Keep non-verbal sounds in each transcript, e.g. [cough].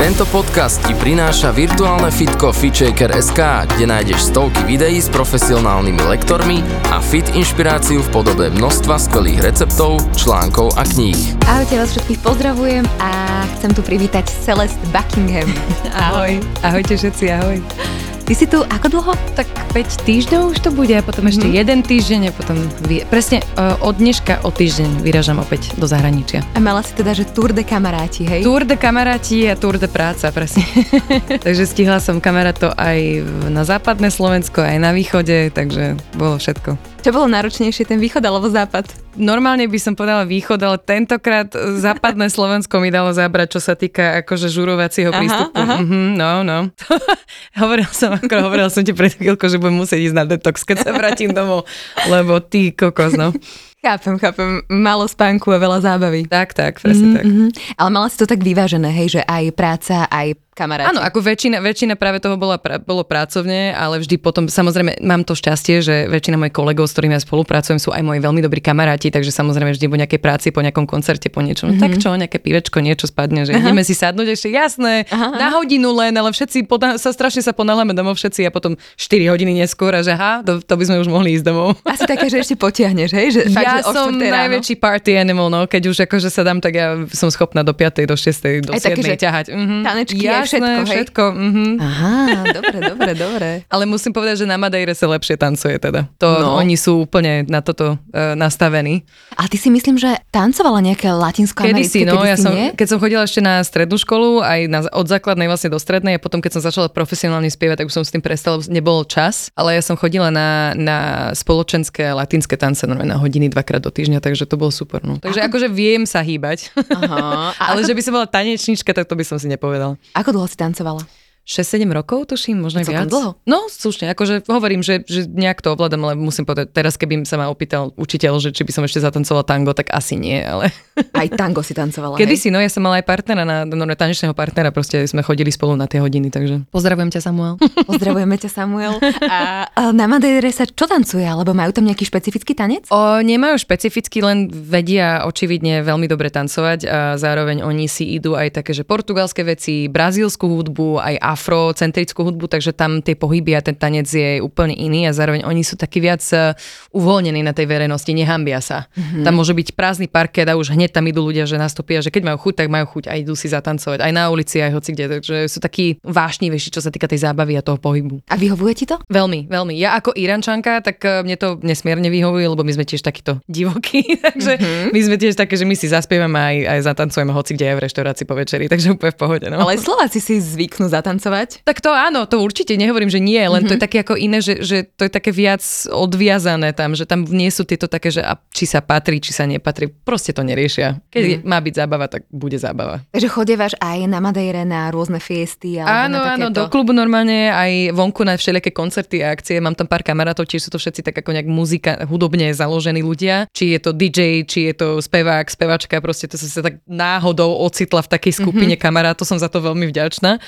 Tento podcast ti prináša virtuálne fitko FitShaker.sk, kde nájdeš stovky videí s profesionálnymi lektormi a fit inšpiráciu v podobe množstva skvelých receptov, článkov a kníh. Ahojte, vás všetkých pozdravujem a chcem tu privítať Celeste Buckingham. Ahoj. Ahojte všetci, ahoj. Ty si tu ako dlho? Tak 5 týždňov už to bude a potom ešte Mhm. jeden týždeň a potom vy... presne uh, od dneška o týždeň vyražam opäť do zahraničia. A mala si teda, že Tour de kamaráti, hej? Tour de kamaráti a tour de práca, presne. [laughs] takže stihla som kamarátov aj na západné Slovensko, aj na východe, takže bolo všetko. Čo bolo náročnejšie, ten východ alebo západ? Normálne by som povedala východ, ale tentokrát západné Slovensko mi dalo zabrať, čo sa týka akože žurovacieho Aha, prístupu. aha. Mhm, no, no. [laughs] hovoril som, ako hovoril som ti pred chvíľkou, že budem musieť ísť na detox, keď sa vrátim domov, lebo ty kokos, no. Chápem, chápem. Málo spánku a veľa zábavy. Tak, tak, presne tak. Mm-hmm. Ale mala si to tak vyvážené, hej, že aj práca, aj kamaráti. Áno, ako väčšina, väčšina práve toho bola, pra, bolo pracovne, ale vždy potom, samozrejme, mám to šťastie, že väčšina mojich kolegov, s ktorými ja spolupracujem, sú aj moji veľmi dobrí kamaráti, takže samozrejme vždy po nejakej práci, po nejakom koncerte, po niečom. Mm-hmm. Tak čo, nejaké pivečko, niečo spadne, že ideme si sadnúť ešte, jasné, Aha, na hodinu len, ale všetci poda- sa strašne sa ponáhľame domov všetci a potom 4 hodiny neskôr a že ha, to, to by sme už mohli ísť domov. [laughs] Asi také, že ešte potiahneš, hej? Že fakt, ja že som 4 ráno. najväčší party animal, no, keď už akože sa dám, tak ja som schopná do 5. do 6. do Aj 7. také, že ťahať. Mhm. tanečky a Jasné, všetko, hej? všetko. Mhm. Aha, dobre, dobre, dobre. [laughs] Ale musím povedať, že na Madeire sa lepšie tancuje teda. To, No. Oni sú úplne na toto uh, nastavení. A ty si myslím, že tancovala nejaké latinskoamerické, Kedysi, no, ja som, nie? keď som chodila ešte na strednú školu, aj na, od základnej vlastne do strednej a potom keď som začala profesionálne spievať, tak už som s tým prestala, nebol čas, ale ja som chodila na, na spoločenské latinské tance na hodiny dvakrát do týždňa, takže to bolo super. No. Takže akože viem sa hýbať, Aha. [laughs] Ale ako, že by som bola tanečnička, tak to by som si nepovedal. ako dlho si tancovala? 6-7 rokov, tuším, možno viac. dlho. No, slušne, akože hovorím, že, že nejak to ovládam, ale musím povedať, teraz keby sa ma opýtal učiteľ, že či by som ešte zatancovala tango, tak asi nie, ale Aj tango si tancovala, kedy hej? si, no ja som mala aj partnera, na, no, tanečného partnera, proste sme chodili spolu na tie hodiny, takže pozdravujem ťa Samuel. [laughs] Pozdravujeme ťa, Samuel. A, a na Madeire sa čo tancuje? Alebo majú tam nejaký špecifický tanec? O, nemajú špecificky, len vedia očividne veľmi dobre tancovať a zároveň oni si idú aj také, že portugalské veci, brazílsku hudbu, aj afrocentrickú hudbu, takže tam tie pohyby a ten tanec je úplne iný a zároveň oni sú takí viac eh, uvoľnení na tej verejnosti, nehambia sa. Mm-hmm. Tam môže byť prázdny parket a už hneď tam idú ľudia, že nastúpia, že keď majú chuť, tak majú chuť a idú si zatancovať aj na ulici, aj hoci kde, takže sú takí vášnivejší, čo sa týka tej zábavy a toho pohybu. A vyhovuje ti to? Veľmi, veľmi. Ja ako Irančanka, tak eh, mne to nesmierne vyhovuje, lebo my sme tiež takíto divokí, [laughs] takže mm-hmm. my sme tiež také, že my si zaspievame aj, aj zatancujeme hoci kde aj v reštaurácii po večeri, takže úplne v pohode. No. Ale Slováci si zvyknú zatancovať. Tak to áno, to určite nehovorím, že nie, len mm-hmm. to je také ako iné, že, že to je také viac odviazané tam, že tam nie sú tieto také, že a či sa patrí, či sa nepatrí, proste to neriešia. Keď mm-hmm. má byť zábava, tak bude zábava. Takže chodievaš aj na Madeire na rôzne fiesty alebo Áno, na áno, do klubu normálne, aj vonku na všelijaké koncerty a akcie. Mám tam pár kamarátov, tiež sú to všetci tak ako nejak muzika, hudobne založení ľudia. Či je to DJ, či je to spevák, spevačka, proste to som sa tak náhodou ocitla v takej skupine mm-hmm. kamarátov, som za to veľmi vďačná.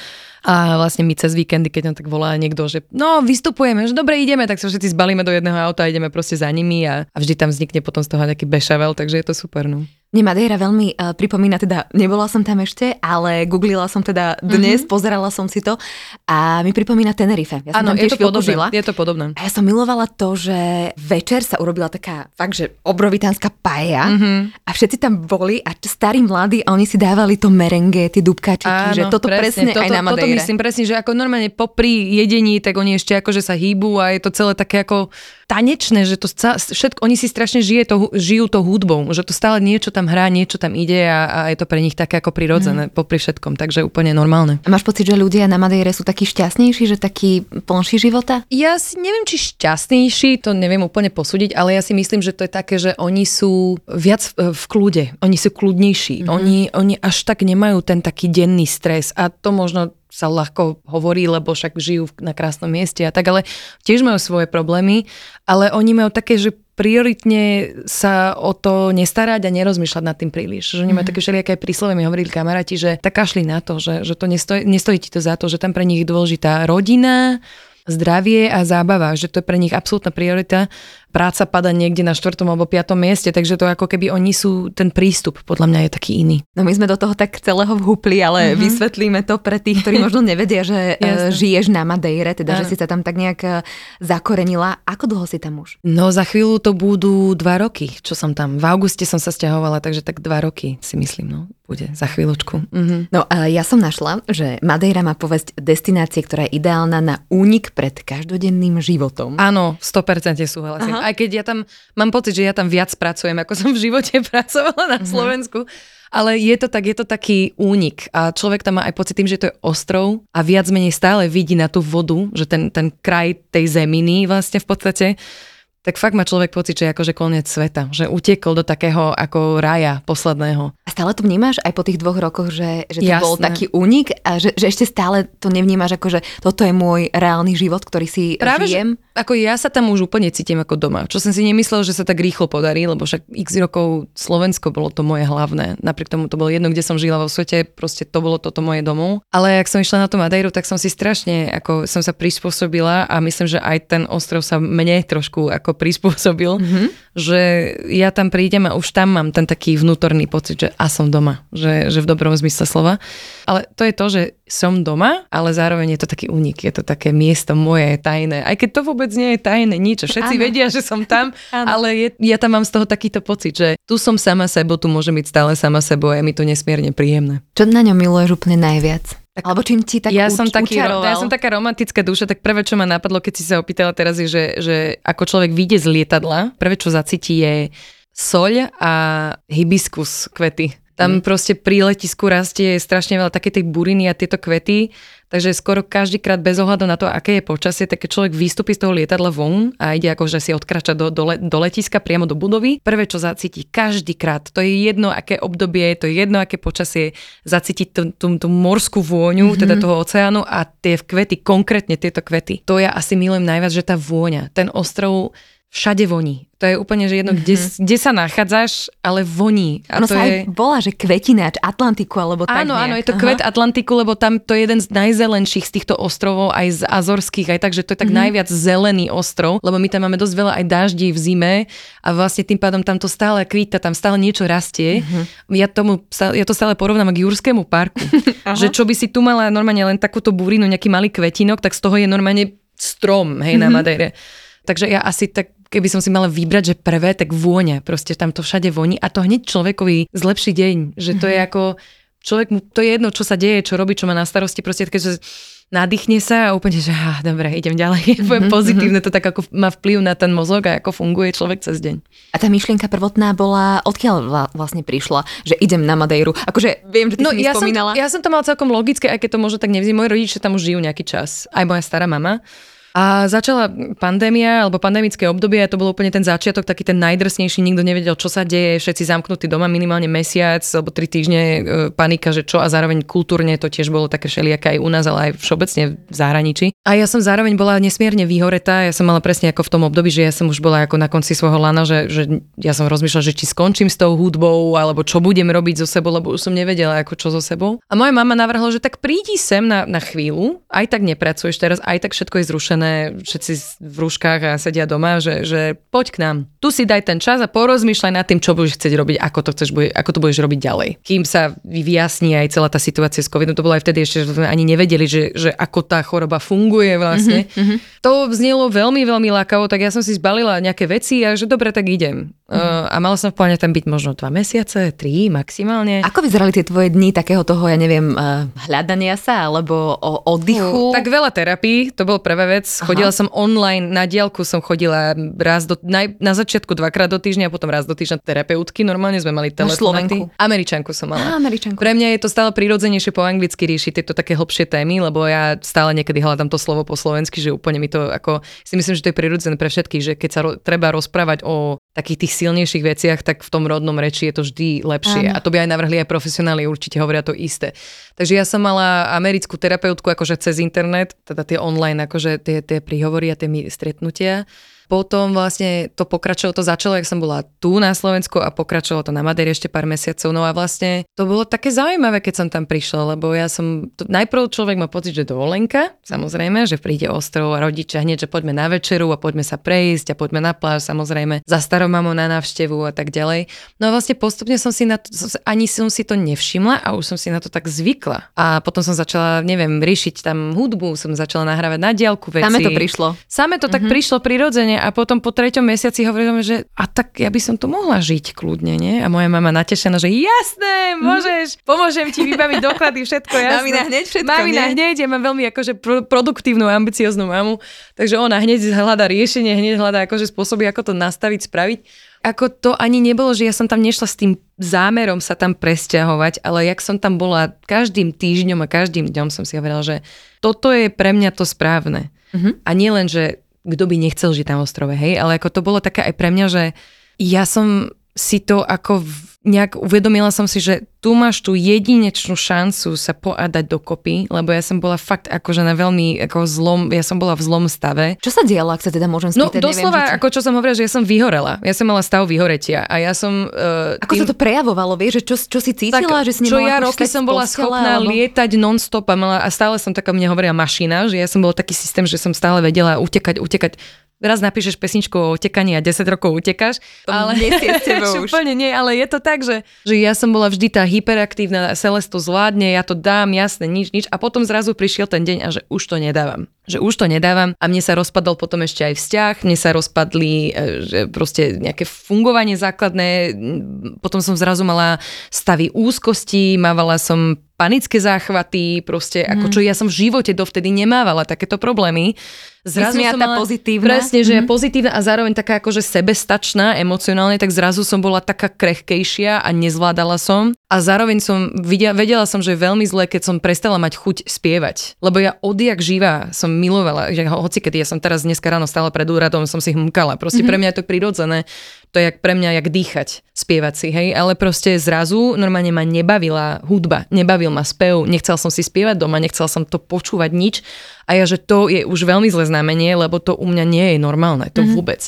A vlastne my cez víkendy, keď nám tak volá niekto, že no vystupujeme, že dobre ideme, tak sa všetci zbalíme do jedného auta a ideme proste za nimi a, a vždy tam vznikne potom z toho nejaký bešavel, takže je to super. No. Mne Madeira veľmi uh, pripomína, teda nebola som tam ešte, ale googlila som teda dnes, mm-hmm. pozerala som si to a mi pripomína Tenerife. Ja som Áno, tam je to podobné. žila. Je to podobné. A ja som milovala to, že večer sa urobila taká fakt, že obrovitánska paja Mhm. mm-hmm. a všetci tam boli a starí mladí a oni si dávali to merenge, tie dubkačiky, že toto presne, aj toto, na Toto Madeire. myslím presne, že ako normálne popri jedení, tak oni ešte akože sa hýbu a je to celé také ako tanečné, že to všetko, oni si strašne žije to, žijú to hudbou, že to stále niečo tam hrá, niečo tam ide a, a je to pre nich také ako prirodzené mm. popri všetkom, takže úplne normálne. A máš pocit, že ľudia na Madeire sú takí šťastnejší, že takí plnší života? Ja si neviem, či šťastnejší, to neviem úplne posúdiť, ale ja si myslím, že to je také, že oni sú viac v v kľude, oni sú kľudnejší, mm-hmm. oni, oni až tak nemajú ten taký denný stres a to možno sa ľahko hovorí, lebo však žijú na krásnom mieste a tak, ale tiež majú svoje problémy, ale oni majú také, že prioritne sa o to nestarať a nerozmýšľať nad tým príliš. Že oni majú mm. také všelijaké príslove, mi hovorili kamaráti, že tak kašli na to, že, že to nestojí, nestojí ti to za to, že tam pre nich je dôležitá rodina, zdravie a zábava, že to je pre nich absolútna priorita práca pada niekde na štvrtom alebo piatom mieste, takže to ako keby oni sú, ten prístup podľa mňa je taký iný. No my sme do toho tak celého vhupli, ale mm-hmm. vysvetlíme to pre tých, ktorí možno nevedia, že [laughs] uh, žiješ na Madeire, teda ano. že si sa tam tak nejak e, zakorenila. Ako dlho si tam už? No za chvíľu to budú dva roky, čo som tam. V auguste som sa stiahovala, takže tak dva roky si myslím, no bude za chvíľočku. Mm-hmm. No a ja som našla, že Madeira má povesť destinácie, ktorá je ideálna na únik pred každodenným životom. Áno, 100% súhlasím aj keď ja tam mám pocit, že ja tam viac pracujem, ako som v živote [laughs] pracovala na mhm. Slovensku. Mm-hmm. Ale je to tak, je to taký únik a človek tam má aj pocit tým, že to je ostrov a viac menej stále vidí na tú vodu, že ten, ten kraj tej zeminy vlastne v podstate tak fakt má človek pocit, že je akože koniec sveta, že utiekol do takého ako raja posledného. A stále to vnímaš aj po tých dvoch rokoch, že, že to Jasné. bol taký únik a že, že ešte stále to nevnímaš ako, že toto je môj reálny život, ktorý si Práve, žijem? Že, ako ja sa tam už úplne cítim ako doma, čo som si nemyslel, že sa tak rýchlo podarí, lebo však x rokov Slovensko bolo to moje hlavné. Napriek tomu to bolo jedno, kde som žila vo svete, proste to bolo toto moje domov. Ale ak som išla na tú Madeiru, tak som si strašne, ako som sa prispôsobila a myslím, že aj ten ostrov sa mne trošku ako ako prispôsobil, mm-hmm. že ja tam prídem a už tam mám ten taký vnútorný pocit, že a som doma, že, že v dobrom zmysle slova. Ale to je to, že som doma, ale zároveň je to taký únik, je to také miesto moje tajné. Aj keď to vôbec nie je tajné, nič. Všetci ano. vedia, že som tam, [laughs] ale je, ja tam mám z toho takýto pocit, že tu som sama sebou, tu môžem byť stále sama sebou a je mi to nesmierne príjemné. Čo na ňom miluješ úplne najviac? Tak, Alebo čím ti tak ja uč- som taký, učaroval? Ja som taká romantická duša, tak prvé, čo ma napadlo, keď si sa opýtala teraz, je, že, že ako človek vyjde z lietadla, prvé, čo zacíti, je soľ a hibiskus kvety. Tam mm. proste pri letisku rastie strašne veľa také tej buriny a tieto kvety, takže skoro každý krát bez ohľadu na to, aké je počasie, tak keď človek vystúpi z toho lietadla von a ide akože si odkračať do, do, do letiska priamo do budovy, prvé čo zacíti každý krát, to je jedno aké obdobie, to je jedno aké počasie, zacítiť tú, tú, tú morskú vôňu, mm-hmm. teda toho oceánu a tie kvety, konkrétne tieto kvety. To ja asi milujem najviac, že tá vôňa, ten ostrov všade voní. To je úplne, že jedno, mm-hmm. kde, mhm. kde sa nachádzaš, ale voní. A ono to sa je... aj volá, že kvetináč Atlantiku, alebo tak Áno, nejak. áno, je to Aha. kvet Atlantiku, lebo tam to je jeden z najzelenších z týchto ostrovov, aj z Azorských, aj tak, že to je tak mm-hmm. najviac zelený ostrov, lebo my tam máme dosť veľa aj daždí v zime a vlastne tým pádom tam to stále kvíta, tam stále niečo rastie. Mm-hmm. Ja, tomu, ja to stále porovnám k Jurskému parku. [laughs] že čo by si tu mala normálne len takúto burinu, nejaký malý kvetinok, tak z toho je normálne strom, hej, mm-hmm. na mhm. Madeire. Takže ja asi tak keby som si mala vybrať, že prvé, tak vôňa. Proste tam to všade voní a to hneď človekovi zlepší deň. Že to je mhm. ako, človek mu, to je jedno, čo sa deje, čo robí, čo má na starosti, proste že nadýchne sa a úplne, že ah, dobre, idem ďalej. Mm-hmm. Pozitívne to tak ako má vplyv na ten mozog a ako funguje človek cez deň. A tá myšlienka prvotná bola, odkiaľ vlastne prišla, že idem na Madejru? Akože viem, že ty no, si ja spomínala. Som, ja som to mala celkom logické, aj keď to môže tak nevzí. Moji rodičia tam už žijú nejaký čas. Aj moja stará mama. A začala pandémia alebo pandemické obdobie to bol úplne ten začiatok, taký ten najdrsnejší, nikto nevedel, čo sa deje, všetci zamknutí doma minimálne mesiac alebo tri týždne, e, panika, že čo a zároveň kultúrne to tiež bolo také všelijaké aj u nás, ale aj všeobecne v zahraničí. A ja som zároveň bola nesmierne vyhoretá, ja som mala presne ako v tom období, že ja som už bola ako na konci svojho lana, že, že ja som rozmýšľala, že či skončím s tou hudbou alebo čo budem robiť so sebou, lebo už som nevedela ako čo so sebou. A moja mama navrhla, že tak prídi sem na, na chvíľu, aj tak nepracuješ teraz, aj tak všetko je zrušené zaradené všetci v rúškach a sedia doma, že, že poď k nám. Tu si daj ten čas a porozmýšľaj nad tým, čo budeš chcieť robiť, ako to, chceš, ako to budeš robiť ďalej. Kým sa vyjasní aj celá tá situácia s covidom, to bolo aj vtedy ešte, že sme ani nevedeli, že, že ako tá choroba funguje vlastne. Mm-hmm. To vznelo veľmi, veľmi lákavo, tak ja som si zbalila nejaké veci a že dobre, tak idem. Uh, a mala som v pláne tam byť možno dva mesiace, tri maximálne. Ako vyzerali tie tvoje dni takého toho, ja neviem, uh, hľadania sa alebo o oddychu? Uh, tak veľa terapii, to bol prvá vec. Aha. Chodila som online, na diálku som chodila raz do, na, na začiatku dvakrát do týždňa, a potom raz do týždňa terapeutky. Normálne sme mali telefonáty. Američanku som mala. Á, Američanku. Pre mňa je to stále prirodzenejšie po anglicky riešiť tieto také hlbšie témy, lebo ja stále niekedy hľadám to slovo po slovensky, že úplne mi to ako, si myslím, že to je prirodzené pre všetkých, že keď sa ro, treba rozprávať o takých tých silnejších veciach, tak v tom rodnom reči je to vždy lepšie. Áno. A to by aj navrhli aj profesionáli, určite hovoria to isté. Takže ja som mala americkú terapeutku akože cez internet, teda tie online, akože tie, tie príhovory a tie stretnutia. Potom vlastne to pokračovalo, to začalo, jak som bola tu na Slovensku a pokračovalo to na Madeire ešte pár mesiacov. No a vlastne to bolo také zaujímavé, keď som tam prišla, lebo ja som, to, najprv človek má pocit, že dovolenka, samozrejme, že príde ostrov a rodičia hneď, že poďme na večeru a poďme sa prejsť a poďme na pláž, samozrejme, za starou mamou na návštevu a tak ďalej. No a vlastne postupne som si na to, ani som si to nevšimla a už som si na to tak zvykla. A potom som začala, neviem, riešiť tam hudbu, som začala nahrávať na diálku veci. Same to prišlo. Same to mm-hmm. tak mhm. prišlo prirodzene a potom po treťom mesiaci hovorím, že a tak ja by som to mohla žiť kľudne, nie? A moja mama natešená, že jasné, mhm. môžeš, pomôžem ti vybaviť doklady, všetko jasné. Mamina hneď všetko, Mamina nie? hneď, ja mám veľmi akože pro, produktívnu, ambicioznú mamu, takže ona hneď hľadá riešenie, hneď hľadá akože spôsoby, ako to nastaviť, spraviť. Ako to ani nebolo, že ja som tam nešla s tým zámerom sa tam presťahovať, ale jak som tam bola každým týždňom a každým dňom som si hovorila, že toto je pre mňa to správne. Uh-huh. A nie len, že kto by nechcel žiť na ostrove, hej, ale ako to bolo také aj pre mňa, že ja som si to ako nejak uvedomila som si, že tu máš tú jedinečnú šancu sa poadať dokopy, lebo ja som bola fakt akože na veľmi ako zlom, ja som bola v zlom stave. Čo sa dialo, ak sa teda môžem spýtať? No doslova, neviem, čo... ako čo som hovorila, že ja som vyhorela. Ja som mala stav vyhoretia a ja som... Uh, ako tým... sa to prejavovalo, vieš, že čo, čo si cítila, tak, že si Čo ja roky som bola schopná alebo... lietať non-stop a, mala, a stále som taká, mne hovorila mašina, že ja som bola taký systém, že som stále vedela utekať, utekať raz napíšeš pesničku o utekaní a 10 rokov utekáš. Ale. [laughs] Úplne nie, ale je to tak, že, že ja som bola vždy tá hyperaktívna, Celeste zvládne, ja to dám, jasne, nič, nič. A potom zrazu prišiel ten deň a že už to nedávam. Že už to nedávam a mne sa rozpadol potom ešte aj vzťah, mne sa rozpadli e, že proste nejaké fungovanie základné, potom som zrazu mala stavy úzkosti, mávala som panické záchvaty, proste mm. ako čo ja som v živote dovtedy nemávala takéto problémy. Zrazu som mala, pozitívna. Presne, že mm. je pozitívna a zároveň taká akože sebestačná emocionálne, tak zrazu som bola taká krehkejšia a nezvládala som. A zároveň som videla, vedela som, že je veľmi zlé, keď som prestala mať chuť spievať. Lebo ja odjak živá som milovala, že hoci keď ja som teraz dneska ráno stála pred úradom, som si hmkala. Proste mm-hmm. pre mňa je to prirodzené. To je jak pre mňa, jak dýchať, spievať si, hej. Ale proste zrazu normálne ma nebavila hudba, nebavil ma spev, nechcel som si spievať doma, nechcel som to počúvať nič. A ja, že to je už veľmi zlé znamenie, lebo to u mňa nie je normálne, to mm-hmm. vôbec.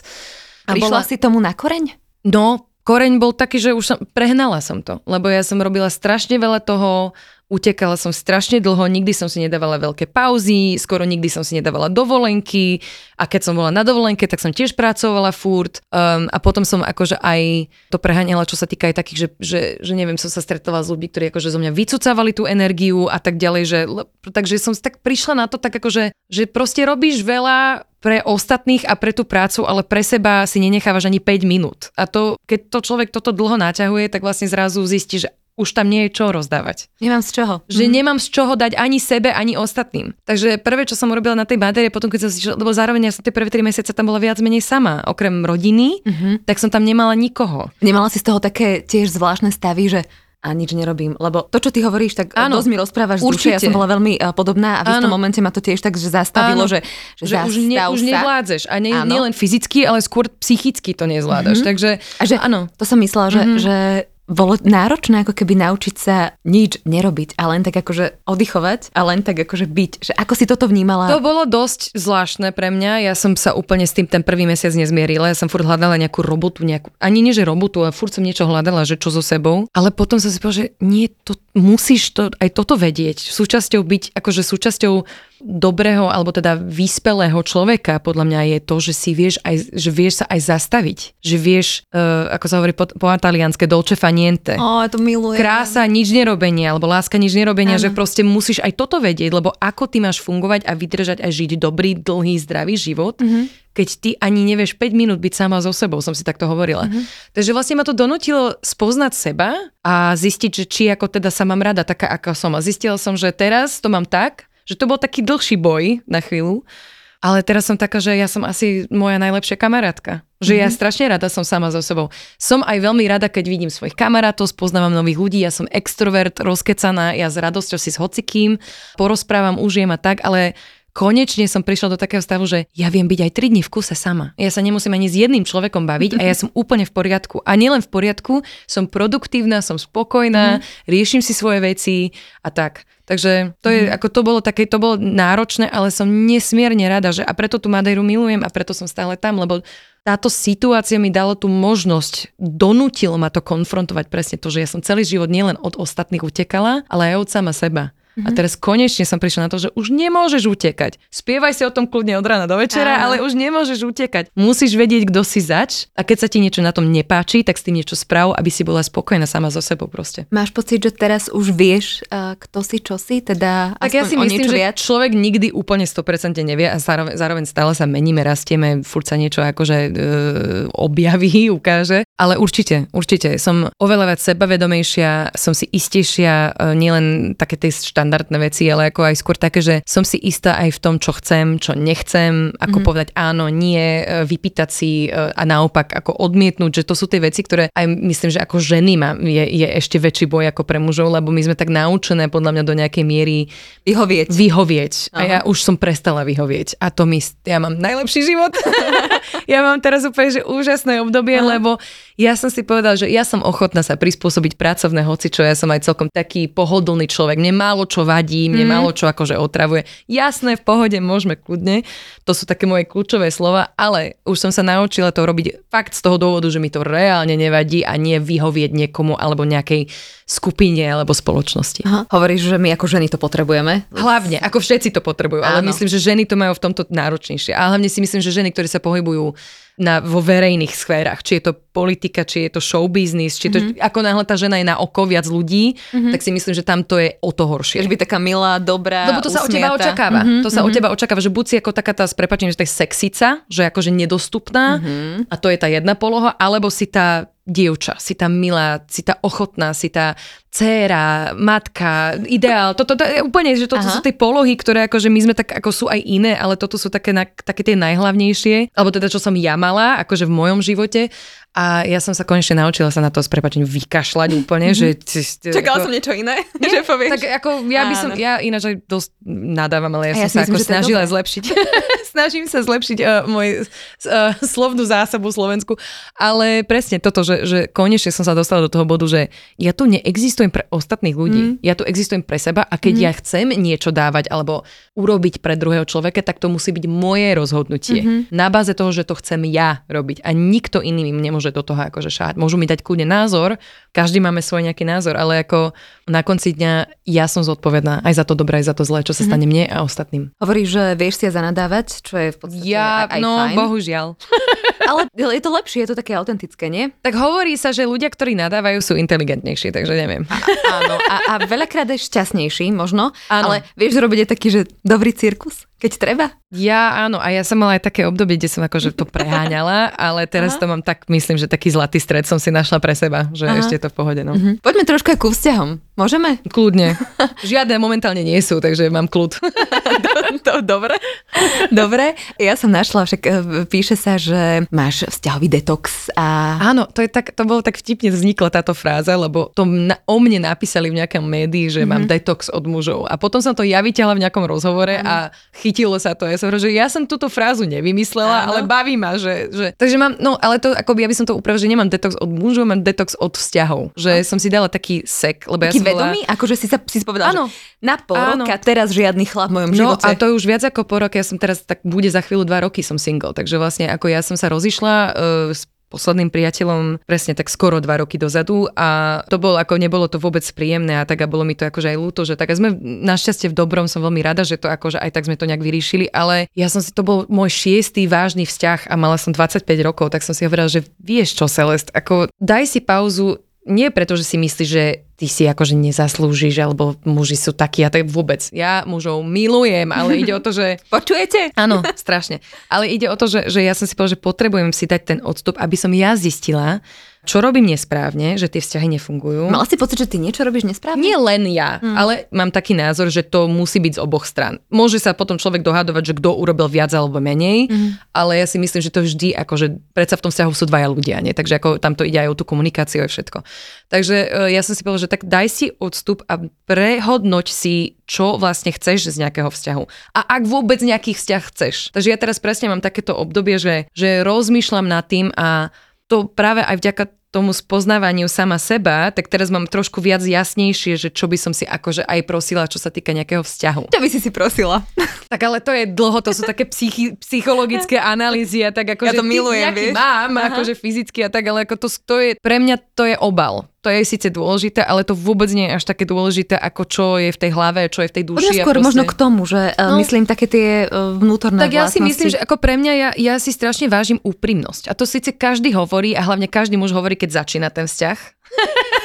A Prišla bola si tomu na koreň? No, koreň bol taký, že už som, prehnala som to, lebo ja som robila strašne veľa toho, Utekala som strašne dlho, nikdy som si nedávala veľké pauzy, skoro nikdy som si nedávala dovolenky a keď som bola na dovolenke, tak som tiež pracovala furt um, a potom som akože aj to preháňala, čo sa týka aj takých, že, že, že neviem, som sa stretovala s ľuďmi, ktorí akože zo mňa vycúcavali tú energiu a tak ďalej, že, takže som tak prišla na to tak akože, že proste robíš veľa pre ostatných a pre tú prácu, ale pre seba si nenechávaš ani 5 minút. A to, keď to človek toto dlho naťahuje, tak vlastne zrazu zistí, že už tam nie je čo rozdávať. Nemám z čoho. Že mm. nemám z čoho dať ani sebe, ani ostatným. Takže prvé, čo som urobila na tej batérie, potom keď som si, lebo zároveň ja som tie prvé tri mesiace tam bola viac menej sama, okrem rodiny, mm-hmm. tak som tam nemala nikoho. Nemala si z toho také tiež zvláštne stavy, že a nič nerobím. Lebo to, čo ty hovoríš, tak Áno, dosť mi rozprávaš z duše. Ja som bola veľmi uh, podobná a v istom momente ma to tiež tak že zastavilo, Áno. že, že, že už, ne, už nevládzeš. A nie, nie len fyzicky, ale skôr psychicky to nezvládaš. Mm-hmm. Takže, a že, áno. To som myslela, že, mm-hmm. že bolo náročné ako keby naučiť sa nič nerobiť a len tak akože oddychovať a len tak akože byť. Že ako si toto vnímala? To bolo dosť zvláštne pre mňa. Ja som sa úplne s tým ten prvý mesiac nezmierila. Ja som furt hľadala nejakú robotu, nejakú, ani nie že robotu, ale furt som niečo hľadala, že čo so sebou. Ale potom som si povedala, že nie, to, musíš to, aj toto vedieť. Súčasťou byť, akože súčasťou dobrého alebo teda vyspelého človeka podľa mňa je to, že si vieš aj, že vieš sa aj zastaviť. Že vieš, uh, ako sa hovorí po, po italianske, dolce fa niente. Oh, to milujem. Krása nič nerobenia, alebo láska nič nerobenia, ano. že proste musíš aj toto vedieť, lebo ako ty máš fungovať a vydržať a žiť dobrý, dlhý, zdravý život, mm-hmm. keď ty ani nevieš 5 minút byť sama so sebou, som si takto hovorila. Mm-hmm. Takže vlastne ma to donutilo spoznať seba a zistiť, že či ako teda sa mám rada taká, ako som. A zistila som, že teraz to mám tak, že to bol taký dlhší boj na chvíľu, ale teraz som taká, že ja som asi moja najlepšia kamarátka. Že mm-hmm. ja mhm. strašne rada som sama so sebou. Som aj veľmi rada, keď vidím svojich kamarátov, spoznávam nových ľudí, ja som extrovert, rozkecaná, ja s radosťou si s hocikým porozprávam, užijem a tak, ale konečne som prišla do takého stavu, že ja viem byť aj 3 dní v kuse sama. Ja sa nemusím ani s jedným človekom baviť a ja som úplne v poriadku. A nielen v poriadku, som produktívna, som spokojná, mm. riešim si svoje veci a tak. Takže to je, mm. ako to bolo také, to bolo náročné, ale som nesmierne rada, že a preto tú Madeiru milujem a preto som stále tam, lebo táto situácia mi dala tú možnosť, donútil ma to konfrontovať presne to, že ja som celý život nielen od ostatných utekala, ale aj od sama seba. Mm-hmm. A mhm. teraz konečne som prišla na to, že už nemôžeš utekať. Spievaj si o tom kľudne od rána do večera, Áno. ale už nemôžeš utekať. Musíš vedieť, kto si zač a keď sa ti niečo na tom nepáči, tak s tým niečo sprav, aby si bola spokojná sama so sebou proste. Máš pocit, že teraz už vieš, kto si, čo si, teda Tak ja si myslím, že viac? človek nikdy úplne 100% nevie a zároveň, zároveň stále sa meníme, rastieme, furt sa niečo akože uh, objaví, [laughs] ukáže, ale určite, určite som oveľa viac sebavedomejšia, som si istejšia, uh, nielen také tej štát štandardné veci, ale ako aj skôr také, že som si istá aj v tom, čo chcem, čo nechcem, ako mm-hmm. povedať áno, nie, e, vypýtať si e, a naopak ako odmietnúť, že to sú tie veci, ktoré aj myslím, že ako ženy má, je, je ešte väčší boj ako pre mužov, lebo my sme tak naučené podľa mňa do nejakej miery vyhovieť. vyhovieť. A ja už som prestala vyhovieť. A to mi, ja mám najlepší život. [laughs] ja mám teraz úplne že úžasné obdobie, Aha. lebo ja som si povedal, že ja som ochotná sa prispôsobiť pracovné hoci, čo ja som aj celkom taký pohodlný človek. Mne málo čo vadí, mne mm. málo čo akože otravuje. Jasné, v pohode, môžeme kľudne. To sú také moje kľúčové slova, ale už som sa naučila to robiť fakt z toho dôvodu, že mi to reálne nevadí a nie vyhovieť niekomu alebo nejakej skupine alebo spoločnosti. Aha. Hovoríš, že my ako ženy to potrebujeme? Hlavne, ako všetci to potrebujú, ale myslím, že ženy to majú v tomto náročnejšie. A hlavne si myslím, že ženy, ktoré sa pohybujú na, vo verejných sférach, či je to politika, či je to show business, či to, mm-hmm. ako náhle tá žena je na oko viac ľudí, mm-hmm. tak si myslím, že tam to je o to horšie. Chceš byť taká milá, dobrá, Lebo to usmiata. sa od teba očakáva. Mm-hmm. To sa mm-hmm. od teba očakáva, že buď si ako taká tá, s prepačením, že je sexica, že akože nedostupná mm-hmm. a to je tá jedna poloha, alebo si tá dievča, si tá milá, si tá ochotná, si tá dcéra, matka, ideál. Toto to, to, úplne, že toto Aha. sú tie polohy, ktoré akože my sme tak, ako sú aj iné, ale toto sú také, na, také tie najhlavnejšie, alebo teda čo som ja mala, akože v mojom živote a ja som sa konečne naučila sa na to s prepačením vykašľať úplne, že... Čakala ako, som niečo iné, [laughs] nie, že povieš. Tak ako ja by som, ja ináč aj dosť nadávam, ale ja, ja som sa myslím, ako snažila zlepšiť. [laughs] Snažím sa zlepšiť uh, môj uh, slovnú zásobu Slovensku, ale presne toto, že, že konečne som sa dostala do toho bodu, že ja tu neexistujem pre ostatných ľudí, mm. ja tu existujem pre seba a keď mm. ja chcem niečo dávať alebo urobiť pre druhého človeka, tak to musí byť moje rozhodnutie. Mm-hmm. Na báze toho, že to chcem ja robiť a nikto iný mi nemôže do toho akože šáť. Môžu mi dať kľudne názor, každý máme svoj nejaký názor, ale ako na konci dňa ja som zodpovedná aj za to dobré, aj za to zlé, čo sa mhm. stane mne a ostatným. Hovoríš, že vieš si ja zanadávať, čo je v podstate ja, aj, aj no, fajn. bohužiaľ. [laughs] ale je to lepšie, je to také autentické, nie? Tak hovorí sa, že ľudia, ktorí nadávajú, sú inteligentnejší, takže neviem. A, áno, a, a veľakrát je šťastnejší možno, áno. ale vieš robiť aj taký, že dobrý cirkus? keď treba? Ja áno, a ja som mala aj také obdobie, kde som akože to preháňala, ale teraz Aha. to mám tak, myslím, že taký zlatý stred som si našla pre seba, že Aha. ešte je to v pohode. No. Uh-huh. Poďme trošku aj ku vzťahom. Môžeme? Kľudne. [laughs] Žiadne momentálne nie sú, takže mám kľud. [laughs] to, dobre. Dobre, ja som našla, však e, píše sa, že máš vzťahový detox a... Áno, to, je tak, to bolo tak vtipne vznikla táto fráza, lebo to na, o mne napísali v nejakom médii, že mm-hmm. mám detox od mužov. A potom som to ja vyťahla v nejakom rozhovore mm-hmm. a chytilo sa to. Ja som hovorila, že ja som túto frázu nevymyslela, Áno. ale baví ma, že, že... Takže mám, no ale to, ako ja by som to upravil, že nemám detox od mužov, mám detox od vzťahov. Že no. som si dala taký sek, lebo taký ja som vedomý? Bola... Akože si sa si povedala, Áno. že na pol Áno. roka teraz žiadny chlap v mojom no, živote. a to už viac ako po roke, ja som teraz, tak bude za chvíľu dva roky som single, takže vlastne ako ja som sa rozišla uh, s posledným priateľom presne tak skoro dva roky dozadu a to bolo ako nebolo to vôbec príjemné a tak a bolo mi to akože aj ľúto, že tak a sme našťastie v dobrom som veľmi rada, že to akože aj tak sme to nejak vyriešili, ale ja som si, to bol môj šiestý vážny vzťah a mala som 25 rokov, tak som si hovorila, že vieš čo Celest, ako daj si pauzu, nie preto, že si myslíš, že ty si akože nezaslúžiš, alebo muži sú takí a tak vôbec. Ja mužov milujem, ale ide o to, že... [laughs] Počujete? Áno, [laughs] strašne. Ale ide o to, že, že ja som si povedal, že potrebujem si dať ten odstup, aby som ja zistila, čo robím nesprávne, že tie vzťahy nefungujú. Mala si pocit, že ty niečo robíš nesprávne? Nie len ja, hmm. ale mám taký názor, že to musí byť z oboch stran. Môže sa potom človek dohadovať, že kto urobil viac alebo menej, hmm. ale ja si myslím, že to vždy, akože predsa v tom vzťahu sú dvaja ľudia, nie? takže ako tam to ide aj o tú komunikáciu a všetko. Takže e, ja som si povedal, že tak daj si odstup a prehodnoť si, čo vlastne chceš z nejakého vzťahu. A ak vôbec nejaký vzťah chceš. Takže ja teraz presne mám takéto obdobie, že, že rozmýšľam nad tým a to práve aj vďaka tomu spoznávaniu sama seba, tak teraz mám trošku viac jasnejšie, že čo by som si akože aj prosila, čo sa týka nejakého vzťahu. Čo by si si prosila? Tak ale to je dlho, to sú také psychi- psychologické analýzy a tak akože ja to milujem, vieš? mám, Aha. akože fyzicky a tak, ale ako to, to je, pre mňa to je obal to je síce dôležité, ale to vôbec nie je až také dôležité, ako čo je v tej hlave, čo je v tej duši. Poďme skôr proste... možno k tomu, že e, no, myslím také tie e, vnútorné Tak ja si myslím, že ako pre mňa, ja, ja si strašne vážim úprimnosť. A to síce každý hovorí a hlavne každý muž hovorí, keď začína ten vzťah. [laughs]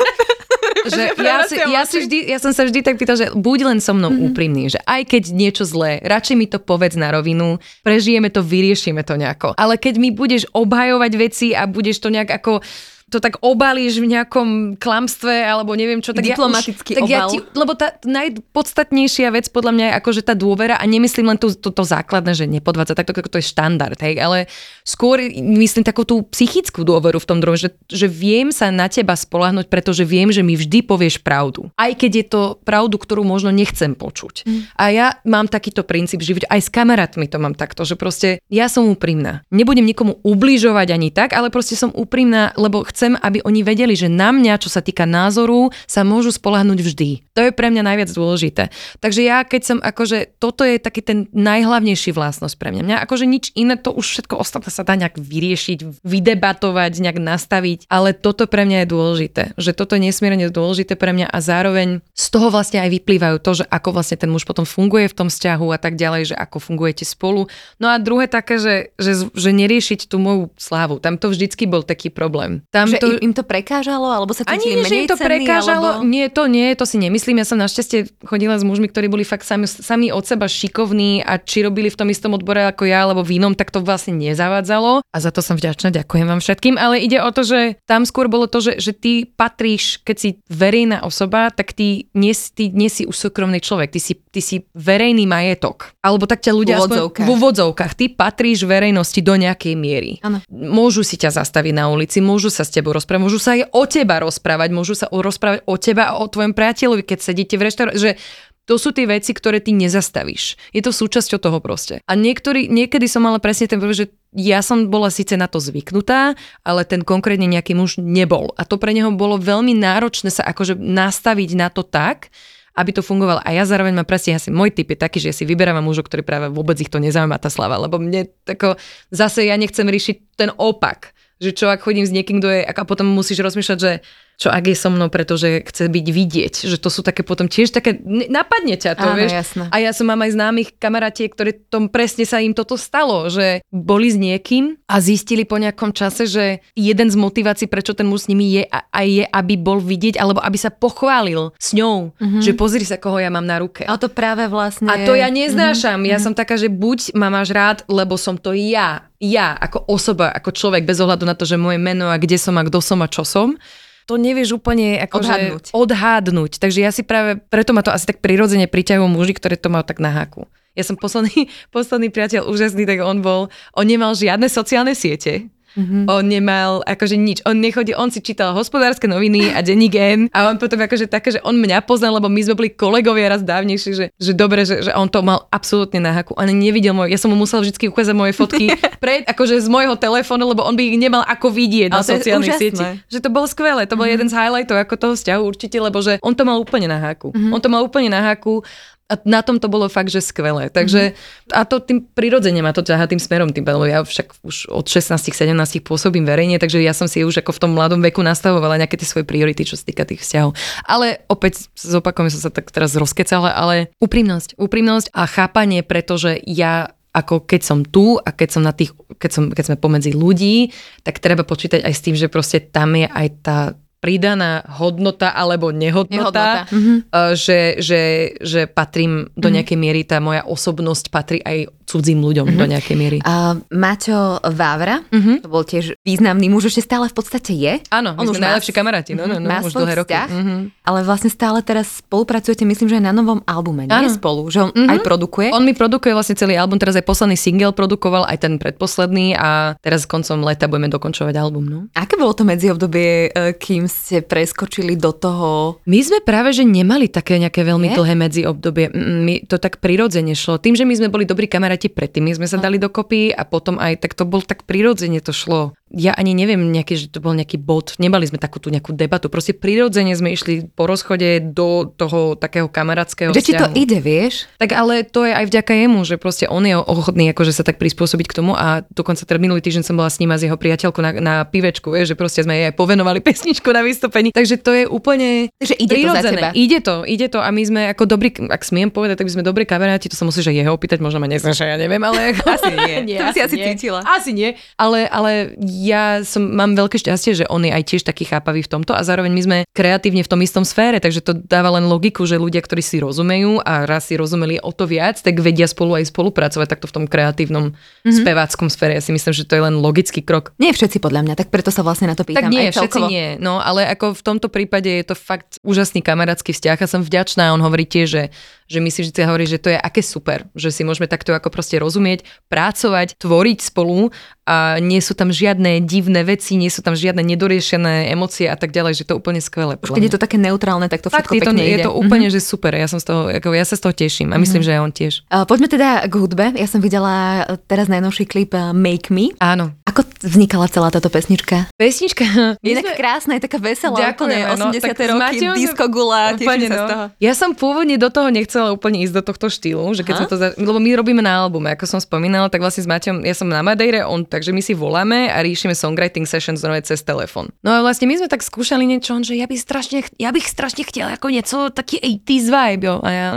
že ja, si, ja, si vždy, ja som sa vždy tak pýtal, že buď len so mnou mm-hmm. úprimný, že aj keď niečo zlé, radšej mi to povedz na rovinu, prežijeme to, vyriešime to nejako. Ale keď mi budeš obhajovať veci a budeš to nejak ako to tak obalíš v nejakom klamstve alebo neviem čo. Tak Diplomatický ja už, tak obal. Ja ti, lebo tá najpodstatnejšia vec podľa mňa je akože tá dôvera a nemyslím len to, to, to základné, že nepodvádza, tak to, to je štandard, hej, ale skôr myslím takú tú psychickú dôveru v tom druhom, že, že viem sa na teba spolahnuť, pretože viem, že mi vždy povieš pravdu. Aj keď je to pravdu, ktorú možno nechcem počuť. Mm. A ja mám takýto princíp živiť, aj s kamarátmi to mám takto, že proste ja som úprimná. Nebudem nikomu ubližovať ani tak, ale proste som úprimná, lebo chcem chcem, aby oni vedeli, že na mňa, čo sa týka názoru, sa môžu spolahnúť vždy. To je pre mňa najviac dôležité. Takže ja, keď som akože, toto je taký ten najhlavnejší vlastnosť pre mňa. Mňa akože nič iné, to už všetko ostatné sa dá nejak vyriešiť, vydebatovať, nejak nastaviť, ale toto pre mňa je dôležité. Že toto je nesmierne dôležité pre mňa a zároveň z toho vlastne aj vyplývajú to, že ako vlastne ten muž potom funguje v tom vzťahu a tak ďalej, že ako fungujete spolu. No a druhé také, že, že, že neriešiť tú moju slávu. Tam to vždycky bol taký problém. Tam že to... im, to prekážalo, alebo sa cítili Ani menej že im to cenný, prekážalo, alebo... nie, to nie, to si nemyslím. Ja som našťastie chodila s mužmi, ktorí boli fakt sami, sami od seba šikovní a či robili v tom istom odbore ako ja, alebo v inom, tak to vlastne nezavádzalo. A za to som vďačná, ďakujem vám všetkým. Ale ide o to, že tam skôr bolo to, že, že ty patríš, keď si verejná osoba, tak ty nie, ty nie si už súkromný človek, ty si, ty si verejný majetok. Alebo tak ťa ľudia... V úvodzovkách. v úvodzovkách. Ty patríš verejnosti do nejakej miery. Ano. Môžu si ťa zastaviť na ulici, môžu sa s tebou rozprávať, môžu sa aj o teba rozprávať, môžu sa rozprávať o teba a o tvojom priateľovi, keď sedíte v reštaurácii, že to sú tie veci, ktoré ty nezastavíš. Je to súčasťou toho proste. A niektorý, niekedy som mala presne ten že ja som bola síce na to zvyknutá, ale ten konkrétne nejaký muž nebol. A to pre neho bolo veľmi náročné sa akože nastaviť na to tak, aby to fungovalo. A ja zároveň mám presne asi môj typ je taký, že ja si vyberám mužov, ktorí práve vôbec ich to nezaujíma tá slava, lebo mne tako, zase ja nechcem riešiť ten opak že čo ak chodím s niekým, kto je, a potom musíš rozmýšľať, že čo ak je so mnou, pretože chce byť vidieť, že to sú také potom tiež také, napadne ťa to, Áno, vieš. Jasné. A ja som mám aj známych kamarátiek, ktorí tom presne sa im toto stalo, že boli s niekým a zistili po nejakom čase, že jeden z motivácií, prečo ten muž s nimi je, aj je, aby bol vidieť, alebo aby sa pochválil s ňou, mm-hmm. že pozri sa, koho ja mám na ruke. Ale to práve vlastne... A to ja neznášam. Mm-hmm. Ja som taká, že buď ma máš rád, lebo som to ja. Ja, ako osoba, ako človek, bez ohľadu na to, že moje meno a kde som a kto som a čo som to nevieš úplne ako odhadnúť. Že odhadnúť. Takže ja si práve, preto ma to asi tak prirodzene priťahujú muži, ktoré to majú tak na háku. Ja som posledný, [laughs] posledný priateľ úžasný, tak on bol, on nemal žiadne sociálne siete. Mm-hmm. On nemal akože nič. On nechodil, on si čítal hospodárske noviny a denní gen a on potom akože také, že on mňa poznal, lebo my sme boli kolegovia raz dávnejšie, že, že dobre, že, že on to mal absolútne na haku. On nevidel môj, ja som mu musel vždy ukázať moje fotky [laughs] pred, akože z môjho telefónu, lebo on by ich nemal ako vidieť Ale na sociálnych sieťach. Že to bolo skvelé, to bol mm-hmm. jeden z highlightov ako toho vzťahu určite, lebo že on to mal úplne na haku. Mm-hmm. On to mal úplne na haku a na tom to bolo fakt, že skvelé. Takže, mm-hmm. a to tým prirodzene ma to ťaha tým smerom, tým, lebo ja však už od 16-17 pôsobím verejne, takže ja som si už ako v tom mladom veku nastavovala nejaké tie svoje priority, čo sa týka tých vzťahov. Ale opäť zopakujem, som sa tak teraz rozkecala, ale úprimnosť, úprimnosť a chápanie, pretože ja ako keď som tu a keď som na tých, keď, som, keď sme pomedzi ľudí, tak treba počítať aj s tým, že proste tam je aj tá pridaná hodnota alebo nehodnota, nehodnota. Uh, že, že, že patrím do mhm. nejakej miery, tá moja osobnosť patrí aj cudzím ľuďom mm-hmm. do nejakej miery. Uh, Maťo Vávra, mm-hmm. to bol tiež významný muž, ešte stále v podstate je. Áno, on už najlepší kamaráti, no, no, no, má už dlhé roky. Mm-hmm. Ale vlastne stále teraz spolupracujete, myslím, že aj na novom albume, nie ano. spolu, že on mm-hmm. aj produkuje. On mi produkuje vlastne celý album, teraz aj posledný single produkoval, aj ten predposledný a teraz koncom leta budeme dokončovať album. No. Aké bolo to medziobdobie, e, kým ste preskočili do toho? My sme práve, že nemali také nejaké veľmi je? dlhé medziobdobie. My to tak prirodzene šlo. Tým, že my sme boli dobrí kamaráti predtým, my sme sa dali dokopy a potom aj tak to bol tak prirodzene to šlo ja ani neviem, nejaký, že to bol nejaký bod, nemali sme takú tú nejakú debatu, proste prirodzene sme išli po rozchode do toho takého kamarátskeho Že ti to ide, vieš? Tak ale to je aj vďaka jemu, že proste on je ochotný akože sa tak prispôsobiť k tomu a dokonca teda minulý týždeň som bola s ním a s jeho priateľkou na, na pivečku, vieš, že proste sme jej aj povenovali [laughs] pesničku na vystúpení, takže to je úplne Takže ide prirodzené. to za teba. Ide to, ide to a my sme ako dobrí, ak smiem povedať, tak by sme dobrí kamaráti, to sa musíš aj jeho opýtať, možno ma neznáša, ja neviem, ale [laughs] asi nie. nie [laughs] to asi si asi nie. cítila. Asi nie, ale, ale ja som, mám veľké šťastie, že on je aj tiež taký chápavý v tomto a zároveň my sme kreatívne v tom istom sfére, takže to dáva len logiku, že ľudia, ktorí si rozumejú a raz si rozumeli o to viac, tak vedia spolu aj spolupracovať takto v tom kreatívnom mm-hmm. speváckom sfére. Ja si myslím, že to je len logický krok. Nie všetci podľa mňa, tak preto sa vlastne na to pýtam. Tak nie, aj všetci nie, no ale ako v tomto prípade je to fakt úžasný kamarátsky vzťah a som vďačná. On hovorí tiež, že že my si vždy hovorí, že to je aké super, že si môžeme takto ako proste rozumieť, pracovať, tvoriť spolu a nie sú tam žiadne divné veci, nie sú tam žiadne nedoriešené emócie a tak ďalej, že to je úplne skvelé. Už keď je to také neutrálne, tak to všetko Fakt, pekne je to, ide. je to úplne, mm-hmm. že super, ja, som z toho, ako ja sa z toho teším a myslím, mm-hmm. že aj on tiež. Poďme teda k hudbe. Ja som videla teraz najnovší klip uh, Make Me. Áno. Ako vznikala celá táto pesnička? Pesnička? Je sme... krásna, je taká veselá, úplne 80. No, roky, disco gula, úplne, no. sa z toho. Ja som pôvodne do toho nechcela úplne ísť do tohto štýlu, že keď som to, za... lebo my robíme na albume, ako som spomínala, tak vlastne s Maťom, ja som na Madeire, on, takže my si voláme a riešime songwriting sessions nové cez telefón. No a vlastne my sme tak skúšali niečo, že ja bych strašne, ja bych strašne chcela ako niečo taký 80s vibe, jo. A ja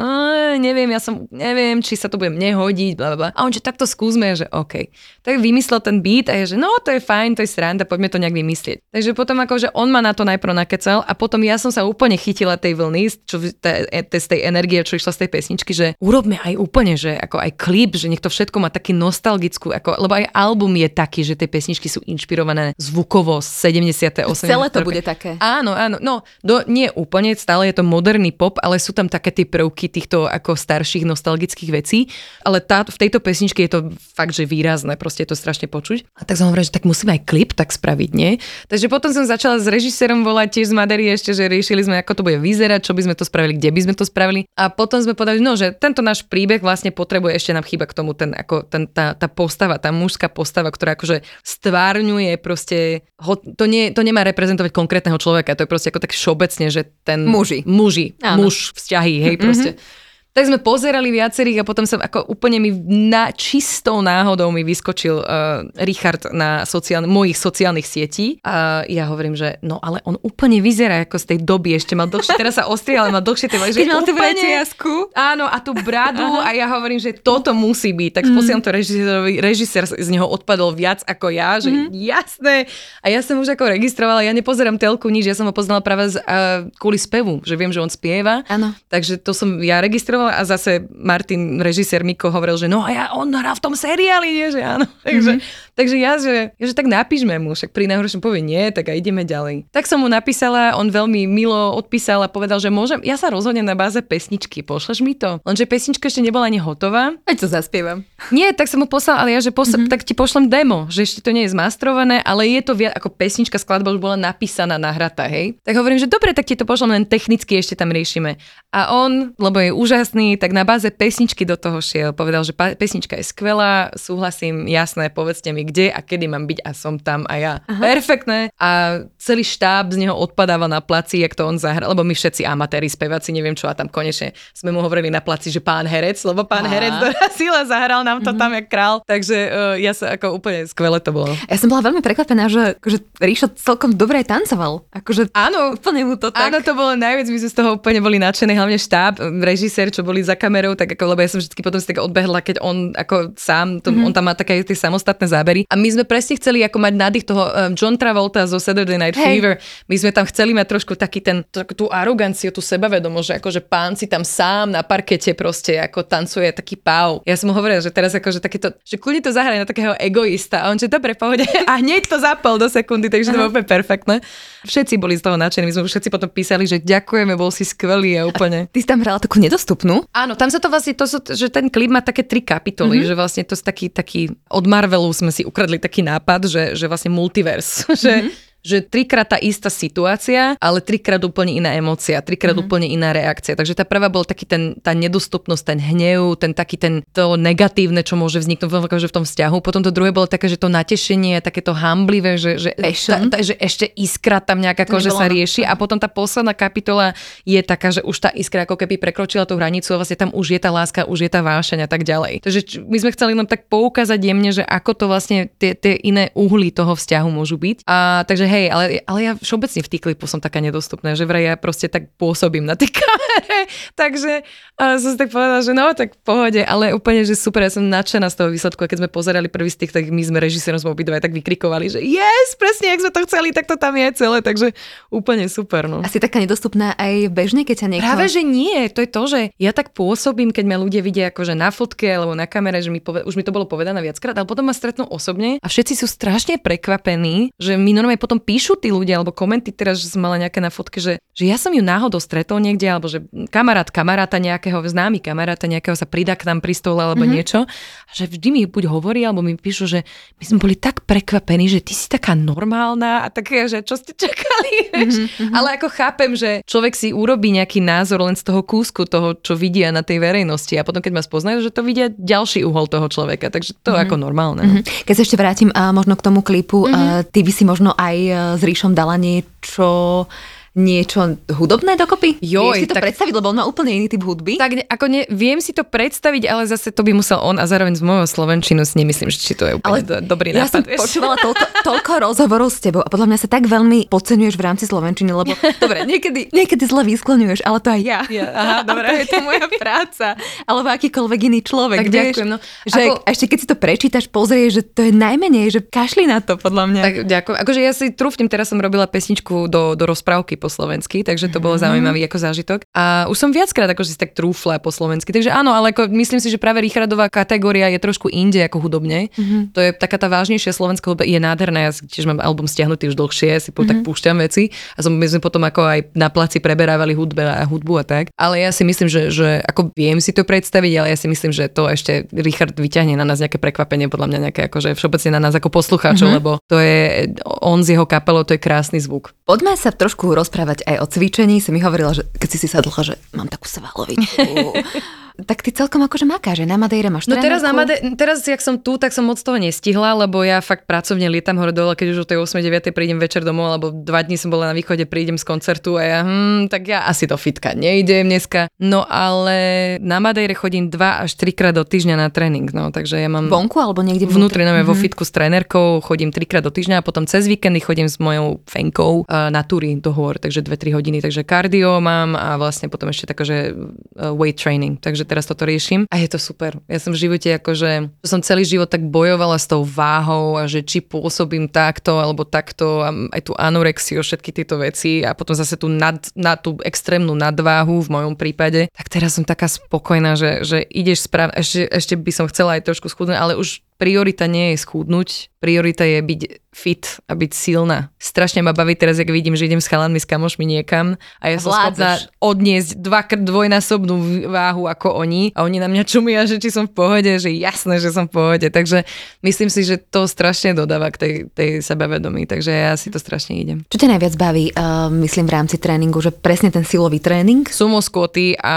neviem, ja som, neviem, či sa to bude mne hodiť, bla, bla. A on, že takto skúsme, že OK. Tak vymyslel ten beat a je, že no, to je fajn, to je sranda, poďme to nejak vymyslieť. Takže potom ako, že on ma na to najprv nakecal a potom ja som sa úplne chytila tej vlny, čo, te, te, z tej energie, čo išla z tej pesničky, že urobme aj úplne, že ako aj klip, že nech to všetko má taký nostalgickú, ako, lebo aj album je taký, že tie pesničky sú inšpirované zvukovo z 70. 80. Celé to bude také. Áno, áno, no, do, nie úplne, stále je to moderný pop, ale sú tam také tie prvky týchto ako starších nostalgických vecí, ale tá, v tejto pesničke je to fakt, že výrazné, proste je to strašne počuť. A tak som hovorila, že tak musíme aj klip tak spraviť, nie? Takže potom som začala s režisérom volať tiež z Madery ešte, že riešili sme, ako to bude vyzerať, čo by sme to spravili, kde by sme to spravili. A potom sme povedali, no, že tento náš príbeh vlastne potrebuje ešte nám chýba k tomu ten, ako ten, tá, tá postava, tá mužská postava, ktorá akože stvárňuje proste, ho, to, nie, to nemá reprezentovať konkrétneho človeka, to je proste ako tak všeobecne, že ten... Muži. Muži, Áno. muž, vzťahy, hej, proste. Mm-hmm tak sme pozerali viacerých a potom som ako úplne mi na čistou náhodou mi vyskočil uh, Richard na sociál, mojich sociálnych sietí a ja hovorím, že no ale on úplne vyzerá ako z tej doby, ešte mal dlhšie, teraz sa ostrial, ale mal dlhšie tie Keď mal tú vretiasku. Áno, a tú bradu a ja hovorím, že toto musí byť. Tak mm. posielam to režisérovi, režisér z neho odpadol viac ako ja, že mm. jasné. A ja som už ako registrovala, ja nepozerám telku nič, ja som ho poznala práve z, uh, kvôli spevu, že viem, že on spieva. Áno. Takže to som ja registrovala a zase Martin, režisér Miko hovoril, že no a ja, on hrá v tom seriáli, nie, že áno. Takže, mm-hmm. Takže ja, že, ja, že tak napíšme mu, však pri najhoršom povie nie, tak a ideme ďalej. Tak som mu napísala, on veľmi milo odpísal a povedal, že môžem, ja sa rozhodnem na báze pesničky, pošleš mi to? Lenže pesnička ešte nebola ani hotová. Ať to zaspievam. Nie, tak som mu poslal, ale ja, že posl- mm-hmm. tak ti pošlem demo, že ešte to nie je zmastrované, ale je to viac, ako pesnička, skladba už bola napísaná, nahratá, hej. Tak hovorím, že dobre, tak ti to pošlem, len technicky ešte tam riešime. A on, lebo je úžasný, tak na báze pesničky do toho šiel. Povedal, že pesnička je skvelá, súhlasím, jasné, povedzte mi, kde a kedy mám byť a som tam a ja. Aha. Perfektné. A celý štáb z neho odpadáva na placi, jak to on zahral, lebo my všetci amatéri, speváci, neviem čo a tam konečne sme mu hovorili na placi, že pán herec, lebo pán Aha. herec dorazil a zahral nám to mm-hmm. tam jak král. Takže uh, ja sa ako úplne skvelé to bolo. Ja som bola veľmi prekvapená, že akože Ríšo celkom dobre tancoval. Akože áno, úplne mu to tak. Áno, to bolo najviac, my sme z toho úplne boli nadšení, hlavne štáb, režisér, čo boli za kamerou, tak ako, lebo ja som vždy potom si tak odbehla, keď on ako sám, to, mm-hmm. on tam má také tie samostatné zábery zábery. A my sme presne chceli ako mať nádych toho um, John Travolta zo Saturday Night Hej. Fever. My sme tam chceli mať trošku taký ten, tú aroganciu, tú sebavedomosť, že akože pán si tam sám na parkete proste ako tancuje taký pau. Ja som mu hovorila, že teraz akože takéto, že kľudne to zahraj na takého egoista. A on že dobre, pohode. [laughs] A hneď to zapol do sekundy, takže to bolo úplne perfektné. Všetci boli z toho nadšení, my sme všetci potom písali, že ďakujeme, bol si skvelý a úplne. Ty si tam hrala takú nedostupnú. Áno, tam sa to vlastne, to že ten klip má také tri kapitoly, mm-hmm. že vlastne to je taký, taký, od Marvelu sme si ukradli taký nápad, že, že vlastne multivers, [laughs] že že trikrát tá istá situácia, ale trikrát úplne iná emócia, trikrát mm-hmm. úplne iná reakcia. Takže tá prvá bol taký ten, tá nedostupnosť, ten hnev, ten taký ten, to negatívne, čo môže vzniknúť v, akože v tom vzťahu. Potom to druhé bolo také, že to natešenie, takéto hamblivé, že, že, tá, tá, že ešte iskra tam nejak ako, že sa rieši. A potom tá posledná kapitola je taká, že už tá iskra ako keby prekročila tú hranicu a vlastne tam už je tá láska, už je tá vášeň a tak ďalej. Takže my sme chceli len tak poukázať jemne, že ako to vlastne tie, tie iné uhly toho vzťahu môžu byť. A takže hej, ale, ale ja všeobecne v klipoch som taká nedostupná, že vraj ja proste tak pôsobím na tej [laughs] kamere, takže som si tak povedala, že no, tak v pohode, ale úplne, že super, ja som nadšená z toho výsledku a keď sme pozerali prvý z tých, tak my sme režisérom sme obidva tak vykrikovali, že yes, presne, ak sme to chceli, tak to tam je celé, takže úplne super. No. Asi taká nedostupná aj bežne, keď ťa niekto... Práve, že nie, to je to, že ja tak pôsobím, keď ma ľudia vidia akože na fotke alebo na kamere, že mi poved- už mi to bolo povedané viackrát, ale potom ma stretnú osobne a všetci sú strašne prekvapení, že mi normálne potom píšu tí ľudia alebo komenty teraz, že som mala nejaké na fotke, že, že ja som ju náhodou stretol niekde, alebo že kamarát kamaráta nejakého, známy kamaráta nejakého sa pridá k nám pri stole alebo mm-hmm. niečo. A že vždy mi buď hovorí, alebo mi píšu, že my sme boli tak prekvapení, že ty si taká normálna a také, že čo ste čakali. [laughs] Mm-hmm. Ale ako chápem, že človek si urobí nejaký názor len z toho kúsku toho, čo vidia na tej verejnosti a potom keď ma spoznajú, že to vidia ďalší uhol toho človeka, takže to mm-hmm. ako normálne. No. Mm-hmm. Keď sa ešte vrátim a možno k tomu klipu, mm-hmm. uh, ty by si možno aj uh, s Ríšom dala niečo niečo hudobné dokopy? Jo, Vieš si to tak... predstaviť, lebo on má úplne iný typ hudby? Tak ne, ako ne, viem si to predstaviť, ale zase to by musel on a zároveň z mojho slovenčinu si nemyslím, že či to je úplne ale do, dobrý ja nápad. Ja som počúvala [laughs] toľko, toľko rozhovorov s tebou a podľa mňa sa tak veľmi podceňuješ v rámci slovenčiny, lebo [laughs] dobre, niekedy, niekedy zle vyskloňuješ, ale to aj ja. ja aha, [laughs] dobre. to je to moja práca. Alebo akýkoľvek iný človek. Tak vieš, ďakujem. No, že ako... Ešte keď si to prečítaš, pozrieš, že to je najmenej, že kašli na to, podľa mňa. Tak ďakujem. Akože ja si trúfnem, teraz som robila pesničku do, do rozprávky po slovensky, takže to bolo mm-hmm. zaujímavý ako zážitok. A už som viackrát ako si tak trúfla po slovensky, takže áno, ale ako myslím si, že práve Richardová kategória je trošku inde ako hudobne. Mm-hmm. To je taká tá vážnejšia slovenská hudba, je nádherná, ja tiež mám album stiahnutý už dlhšie, si mm-hmm. tak púšťam veci a som, my sme potom ako aj na placi preberávali hudbe a hudbu a tak. Ale ja si myslím, že, že ako viem si to predstaviť, ale ja si myslím, že to ešte Richard vyťahne na nás nejaké prekvapenie, podľa mňa nejaké akože všeobecne na nás ako poslucháčov, mm-hmm. lebo to je on z jeho kapelou, to je krásny zvuk. Poďme sa trošku rozprávať aj o cvičení. Si mi hovorila, že keď si si sadla, že mám takú svalovičku. [laughs] tak ty celkom akože makáš, že na Madeire máš No teraz, na Madeire, teraz, jak som tu, tak som moc toho nestihla, lebo ja fakt pracovne lietam hore dole, keď už o tej 8-9 prídem večer domov, alebo dva dní som bola na východe, prídem z koncertu a ja, hm, tak ja asi do fitka nejdem dneska. No ale na Madeire chodím 2 až 3 krát do týždňa na tréning, no takže ja mám... Vonku alebo niekde vnútri? Vnútri, mm-hmm. vo fitku s trénerkou, chodím 3 krát do týždňa a potom cez víkendy chodím s mojou fenkou na túry do hôr, takže 2-3 hodiny, takže kardio mám a vlastne potom ešte také, uh, weight training, takže teraz toto riešim. A je to super. Ja som v živote akože, som celý život tak bojovala s tou váhou a že či pôsobím takto alebo takto a aj tú anorexiu, všetky tieto veci a potom zase tú, nad, na tú extrémnu nadváhu v mojom prípade, tak teraz som taká spokojná, že, že ideš správne, ešte, ešte by som chcela aj trošku schudnúť, ale už priorita nie je schudnúť, priorita je byť fit a byť silná. Strašne ma baví teraz, ak vidím, že idem s chalanmi, s kamošmi niekam a ja som schopná odniesť dvakrát dvojnásobnú váhu ako oni a oni na mňa čumia, že či som v pohode, že jasné, že som v pohode. Takže myslím si, že to strašne dodáva k tej, tej sebavedomí, takže ja si to strašne idem. Čo ťa najviac baví, uh, myslím v rámci tréningu, že presne ten silový tréning? Sumo skvoty a...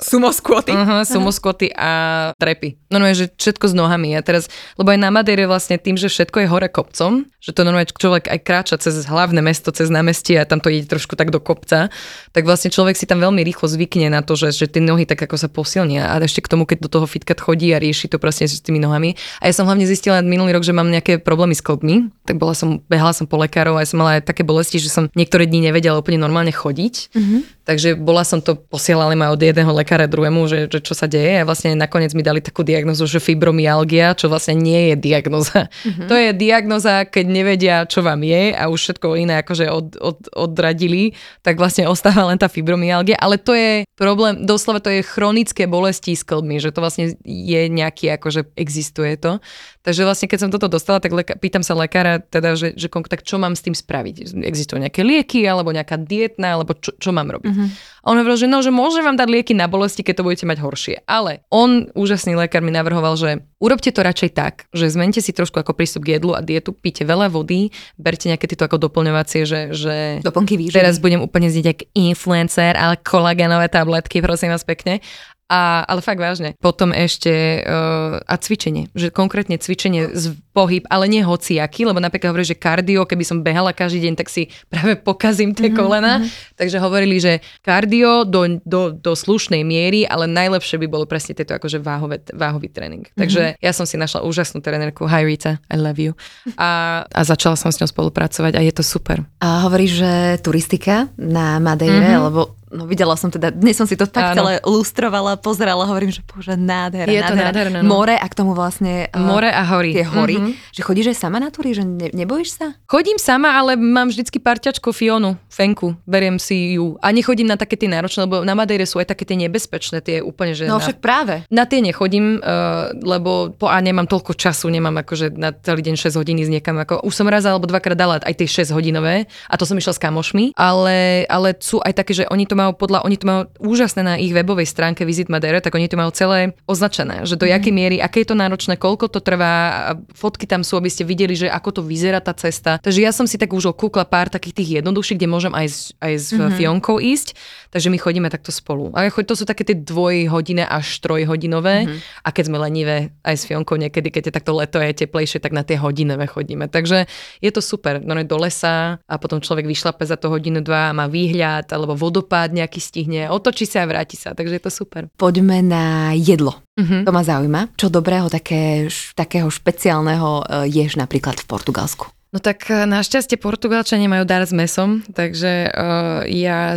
Sumo skvoty? Uh-huh, sumo skvoty a trepy. No, no, že všetko s nohami. Ja teraz, lebo aj na Madeire vlastne tým, že všetko je hore kopcom, že to normálne človek aj kráča cez hlavné mesto, cez námestie a tam to ide trošku tak do kopca, tak vlastne človek si tam veľmi rýchlo zvykne na to, že, že tie nohy tak ako sa posilnia a ešte k tomu, keď do toho fitka chodí a rieši to proste s tými nohami. A ja som hlavne zistila minulý rok, že mám nejaké problémy s klbmi, tak bola som, behala som po lekárov a ja som mala aj také bolesti, že som niektoré dni nevedela úplne normálne chodiť. Mm-hmm. Takže bola som to, posielali ma od jedného lekára druhému, že, že čo sa deje a vlastne nakoniec mi dali takú diagnozu, že fibromyalgia, čo vlastne nie je diagnoza. Mm-hmm. To je diagnoza, keď nevedia, čo vám je a už všetko iné akože od, od, odradili, tak vlastne ostáva len tá fibromyalgia, ale to je problém, doslova to je chronické bolesti s klbmi, že to vlastne je nejaký, akože existuje to. Takže vlastne keď som toto dostala, tak leka- pýtam sa lekára, teda, že, že tak čo mám s tým spraviť? Existujú nejaké lieky, alebo nejaká dietná, alebo čo, čo mám robiť? Mm-hmm. A on hovoril, že no, že môže vám dať lieky na bolesti, keď to budete mať horšie. Ale on, úžasný lekár, mi navrhoval, že urobte to radšej tak, že zmente si trošku ako prístup k jedlu a dietu, píte veľa vody, berte nejaké tieto ako doplňovacie, že, že Doplnky výživy. teraz budem úplne znieť ako influencer, ale kolagénové tabletky, prosím vás pekne. A, ale fakt vážne. Potom ešte uh, a cvičenie. Že konkrétne cvičenie z pohyb, ale nie hociaký, lebo napríklad hovorí, že kardio, keby som behala každý deň, tak si práve pokazím tie mm-hmm. kolena. Takže hovorili, že kardio do, do, do slušnej miery, ale najlepšie by bolo presne tieto akože váhové, váhový tréning. Mm-hmm. Takže ja som si našla úžasnú trénerku. Hi Rita, I love you. A, a začala som s ňou spolupracovať a je to super. A hovorí, že turistika na Madeire, mm-hmm. lebo no videla som teda, dnes som si to tak celé lustrovala, pozerala, hovorím, že bože, nádhera, Je to nádherné. No. More a k tomu vlastne... More a hory. Tie hory. Mm-hmm. Že chodíš aj sama na túry, že ne, nebojíš sa? Chodím sama, ale mám vždycky parťačku Fionu, Fenku, beriem si ju. A nechodím na také tie náročné, lebo na Madeire sú aj také tie nebezpečné, tie úplne, že... No však práve. Na tie nechodím, uh, lebo po a nemám toľko času, nemám akože na celý deň 6 hodín ísť niekam. Ako, už som raz alebo dvakrát dala aj tie 6 hodinové a to som išla s kamošmi, ale, ale sú aj také, že oni to majú podľa, oni to majú úžasné na ich webovej stránke Visit Madeira, tak oni to majú celé označené, že do mm. jakej miery, aké je to náročné, koľko to trvá, fotky tam sú, aby ste videli, že ako to vyzerá tá cesta. Takže ja som si tak už okúkla pár takých tých jednoduchších, kde môžem aj s, aj s mm-hmm. Fionkou ísť, takže my chodíme takto spolu. A to sú také tie dvojhodinné až trojhodinové mm-hmm. a keď sme lenivé aj s Fionkou niekedy, keď je takto leto je teplejšie, tak na tie hodinové chodíme. Takže je to super. No do lesa a potom človek vyšlape za to hodinu, dva a má výhľad alebo vodopád nejaký stihne, otočí sa a vráti sa, takže je to super. Poďme na jedlo. Uh-huh. To ma zaujíma. Čo dobrého, také, takého špeciálneho e, ješ napríklad v Portugalsku? No tak e, našťastie Portugalčania majú dar s mesom, takže uh, ja,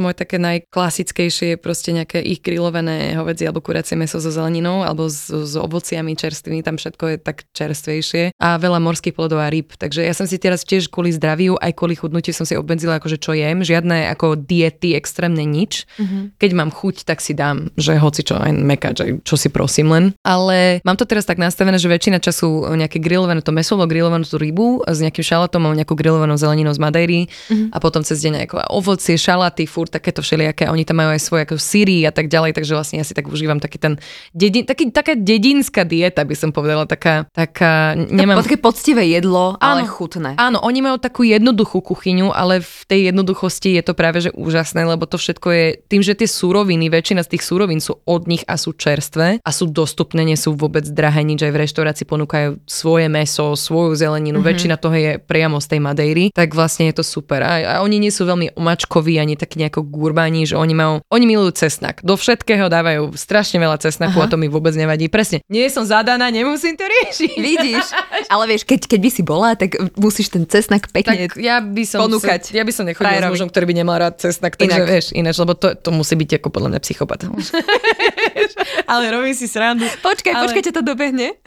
moje také najklasickejšie je proste nejaké ich grillované hovedzie alebo kuracie meso so zeleninou alebo s, s ovociami čerstvými, tam všetko je tak čerstvejšie a veľa morských plodov a ryb. Takže ja som si teraz tiež kvôli zdraviu aj kvôli chudnutiu som si obmedzila akože čo jem, žiadne ako diety extrémne nič. Uh-huh. Keď mám chuť, tak si dám, že hoci čo, aj mekač, aj čo si prosím len. Ale mám to teraz tak nastavené, že väčšina času nejaké grillované to meso, grillovanú tú rybu s nejakým šalatom, mám nejakú grillovanú zeleninou z Madejry mm-hmm. a potom cez deň ako ovocie, šalaty, furt takéto všelijaké. Oni tam majú aj svoje ako síry a tak ďalej, takže vlastne ja si tak užívam taký ten dedin, taký, taká dedinská dieta, by som povedala, taká, taká nemám... Také poctivé jedlo, ale áno, chutné. Áno, oni majú takú jednoduchú kuchyňu, ale v tej jednoduchosti je to práve že úžasné, lebo to všetko je tým, že tie súroviny, väčšina z tých súrovín sú od nich a sú čerstvé a sú dostupné, nie sú vôbec drahé, nič aj v reštaurácii ponúkajú svoje meso, svoju zeleninu, mm-hmm. väčšina toho je priamo z tej Madejry, tak vlastne je to super. A, a oni nie sú veľmi omačkoví ani takí nejako gurbáni, že oni majú, oni milujú cesnak. Do všetkého dávajú strašne veľa cesnaku Aha. a to mi vôbec nevadí. Presne, nie som zadaná, nemusím to riešiť. Vidíš, [laughs] ale vieš, keď, keď by si bola, tak musíš ten cesnak pekne tak ja by som ponúkať. ja by som nechodila s mužom, ktorý by nemal rád cesnak, takže Inak. vieš, ináč, lebo to, to musí byť ako podľa mňa psychopat. [laughs] ale robí si srandu. Počkaj, ale... počkaj, ťa to dobehne.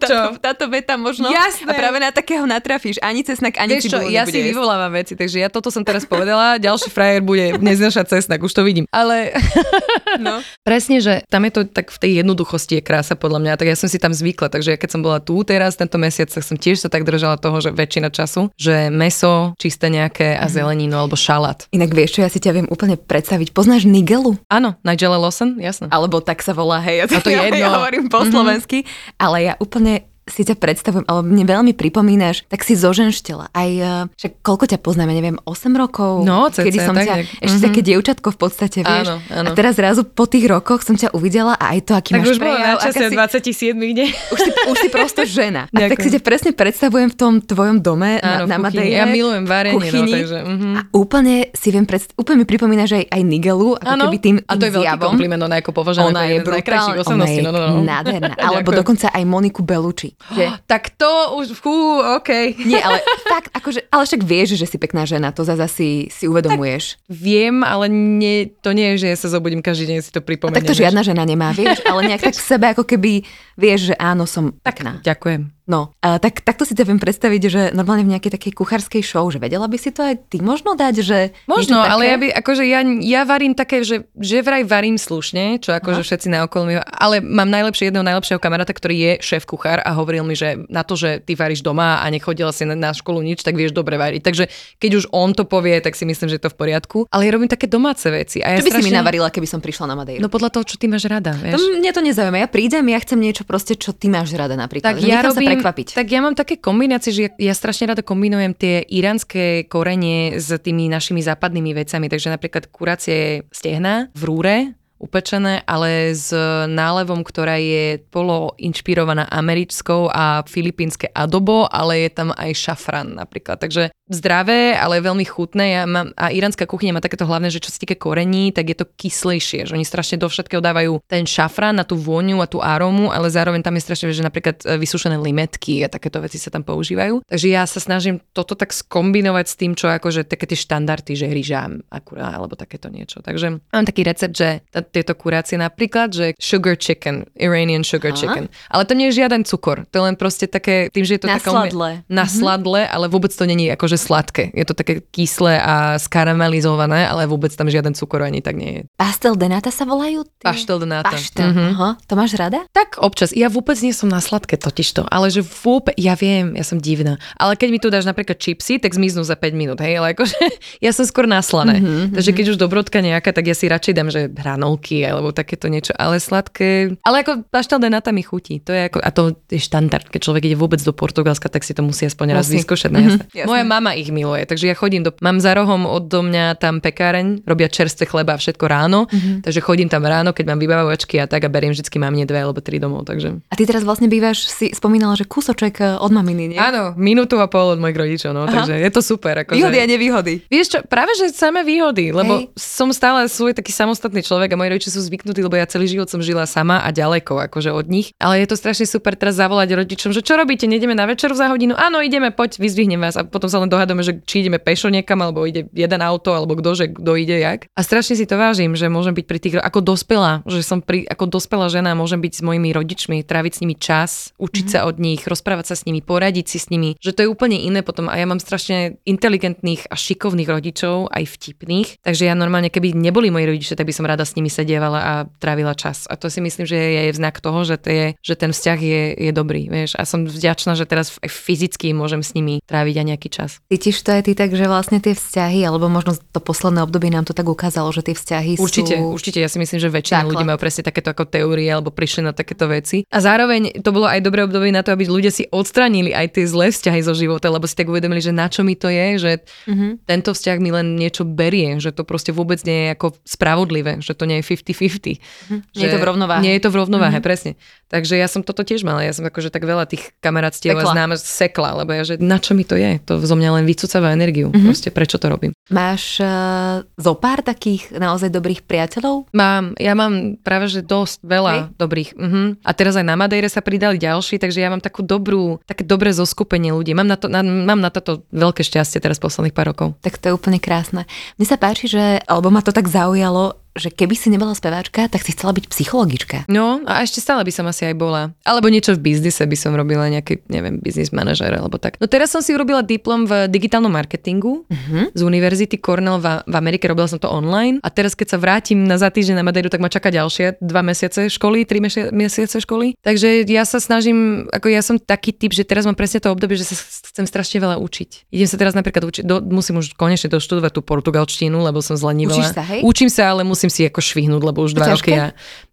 Táto, táto veta možno. Jasné. A práve na takého natrafíš. Ani cesnak, ani Vieš čo, ja si vyvolávam veci, takže ja toto som teraz povedala, ďalší frajer bude neznašať cesnak, už to vidím. Ale [laughs] no. presne, že tam je to tak v tej jednoduchosti je krása podľa mňa, tak ja som si tam zvykla, takže ja keď som bola tu teraz tento mesiac, tak som tiež sa tak držala toho, že väčšina času, že meso, čisté nejaké a mhm. zeleninu alebo šalát. Inak vieš čo, ja si ťa viem úplne predstaviť. Poznáš Nigelu? Áno, Nigella Lawson, jasné. Alebo tak sa volá, hej. Ja to, [laughs] to je jedno. Ja hovorím po mm-hmm. slovensky, ale ja úplne si ťa predstavujem, alebo mne veľmi pripomínaš, tak si zoženštela. Aj, uh, však koľko ťa poznáme, neviem, 8 rokov? No, cca, kedy som tak, ťa, tak. ešte mm-hmm. také dievčatko v podstate, vieš. Áno, áno. A teraz zrazu po tých rokoch som ťa uvidela a aj to, aký tak máš už prejav, aká si, 27, nie? už, si, už si prosto žena. A tak si ťa presne predstavujem v tom tvojom dome Áno, na, na. Madeire. Ja milujem varenie, no, kuchyni. takže, mhm. A úplne si viem predstaviť, úplne mi pripomína, že aj, aj Nigelu, ako Áno, keby tým, a to je veľký kompliment, ona je ako považovaná Ona je brutálna, ona je No, no, no. nádherná. [laughs] Alebo dokonca aj Moniku Belucci. Že? [gasps] Tak to už, fú, OK. [laughs] Nie, ale fakt, akože, ale však vieš, že si pekná žena, to zase asi si uvedomuješ. Viem, ale nie, to nie je, že ja sa zobudím každý deň si to A pripomeniem. tak to žiadna žena nemá, vieš, ale nejak [laughs] tak v sebe ako keby vieš, že áno, som pekná. Ďakujem. No, a tak, takto si ťa viem predstaviť, že normálne v nejakej takej kuchárskej show, že vedela by si to aj ty možno dať, že Možno, ale ja, by, akože ja, ja varím také, že, že vraj varím slušne, čo akože všetci na okolo mi, ale mám najlepšie jedného najlepšieho kamaráta, ktorý je šéf kuchár a hovoril mi, že na to, že ty varíš doma a nechodila si na, na školu nič, tak vieš dobre variť. Takže keď už on to povie, tak si myslím, že je to v poriadku. Ale ja robím také domáce veci. A ja Čo by si mi strašne- navarila, keby som prišla na Madejru? No podľa toho, čo ty máš rada, to vieš. mne to nezaujíma. Ja prídem, ja chcem niečo proste, čo ty máš rada napríklad. Tak Že ja robím, prekvapiť. tak ja mám také kombinácie, že ja, ja strašne rada kombinujem tie iránske korenie s tými našimi západnými vecami. Takže napríklad kuracie stehna v rúre, upečené, ale s nálevom, ktorá je polo inšpirovaná americkou a filipínske adobo, ale je tam aj šafran napríklad. Takže zdravé, ale veľmi chutné. Ja mám, a iránska kuchyňa má takéto hlavné, že čo sa týka korení, tak je to kyslejšie, že oni strašne do všetkého dávajú ten šafran na tú vôňu a tú arómu, ale zároveň tam je strašne, že napríklad e, vysušené limetky a takéto veci sa tam používajú. Takže ja sa snažím toto tak skombinovať s tým, čo akože také tie štandardy, že ryža akurát, alebo takéto niečo. Takže mám taký recept, že t- tieto kurácie napríklad, že sugar chicken, Iranian sugar Aha. chicken. Ale to nie je žiaden cukor, to je len proste také, tým, že je to Na taká ume- sladle. Na sladle, ale vôbec to není akože sladké. Je to také kyslé a skaramelizované, ale vôbec tam žiaden cukor ani tak nie je. Pastel de nata sa volajú? Ty? Paštel de nata. Paštel, Mhm. aha. To máš rada? Tak občas. Ja vôbec nie som na sladké totižto, ale že vôbec, ja viem, ja som divná. Ale keď mi tu dáš napríklad čipsy, tak zmiznú za 5 minút, hej, ale akože [laughs] ja som skôr na slané. Mm-hmm, Takže keď už dobrodka nejaká, tak ja si radšej dám, že hranolky alebo takéto niečo, ale sladké. Ale ako paštel de nata mi chutí. To je ako, a to je štandard. Keď človek ide vôbec do Portugalska, tak si to musí aspoň raz Musí. vyskúšať. Jasné. jasné. Moja mama ich miluje, takže ja chodím do, mám za rohom od do mňa tam pekáreň, robia čerstvé chleba a všetko ráno, takže chodím tam ráno, keď mám vybavovačky a tak a beriem vždycky mamine dve alebo tri domov, takže A ty teraz vlastne bývaš, si spomínala, že kúsoček e, od maminy, nie? Áno, minútu a pol od mojich rodičov, no, takže je to super. Akože... Výhody a nevýhody. Vieš čo, práve že samé výhody, lebo Hej. som stále svoj taký samostatný človek a moji rodičia sú zvyknutí, lebo ja celý život som žila sama a ďaleko akože od nich. Ale je to strašne super teraz zavolať rodičom, že čo robíte, nejdeme na večeru za hodinu? Áno, ideme, poď, vyzdvihnem vás a potom sa len dohadujeme, že či ideme pešo niekam, alebo ide jeden auto, alebo kto, že kto ide jak. A strašne si to vážim, že môžem byť pri tých, ako dospelá, že som pri, ako dospelá žena, môžem byť s mojimi rodičmi, tráviť s nimi čas, učiť sa od nich, rozprávať sa s nimi, poradiť si s nimi, že to je úplne iné potom. A ja mám strašne inteligentných a šikovných rodičov, aj vtipných. Takže ja normálne, keby neboli moji rodičia, tak by som rada s nimi sedievala a trávila čas. A to si myslím, že je, je znak toho, že, to je, že ten vzťah je, je dobrý. Vieš? A som vďačná, že teraz fyzicky môžem s nimi tráviť aj nejaký čas. Cítiš to aj ty tak, že vlastne tie vzťahy, alebo možno to posledné obdobie nám to tak ukázalo, že tie vzťahy Určite, sú... určite. Ja si myslím, že väčšina Základ. ľudí majú presne takéto ako teórie alebo prišli na takéto veci. A zároveň to bolo aj dobré obdobie na to, aby ľudia si odstranili aj tie zlé vzťahy zo života, lebo si tak uvedomili, že na čo mi to je, že Mhm. tento vzťah mi len niečo berie, že to proste vôbec nie je ako spravodlivé, že to nie je 50-50. Mhm. Nie je to v rovnováhe. Nie je to v rovnováhe, presne. Takže ja som toto tiež mala. Ja som akože tak veľa tých kamarátstiev a znám sekla, lebo ja, že na čo mi to je? To zo mňa len vycúcava energiu. Mhm. Proste prečo to robím? Máš uh, zo pár takých naozaj dobrých priateľov? Mám, ja mám práve že dosť veľa Hej. dobrých. Uh-huh. A teraz aj na Madeire sa pridali ďalší, takže ja mám takú dobrú, také dobré zoskupenie ľudí. Mám na, to, na, mám na toto veľké šťastie teraz posledných pár rokov. Tak to je úplne krásne. Mne sa páči, že, alebo ma to tak zaujalo, že keby si nebola speváčka, tak si chcela byť psychologička. No a ešte stále by som asi aj bola. Alebo niečo v biznise by som robila, nejaký, neviem, biznis manažer alebo tak. No teraz som si urobila diplom v digitálnom marketingu Uh-huh. z Univerzity Cornell v, v Amerike, robila som to online a teraz keď sa vrátim na za týždeň na Madeiru, tak ma čaká ďalšie dva mesiace školy, tri mesi- mesiace školy. Takže ja sa snažím, ako ja som taký typ, že teraz mám presne to obdobie, že sa chcem strašne veľa učiť. Idem sa teraz napríklad učiť, do, musím už konečne doštudovať tú portugalčtinu, lebo som zlenivela. Učíš sa, hej? Učím sa, ale musím si ako švihnúť, lebo už dva ťažké? roky ja...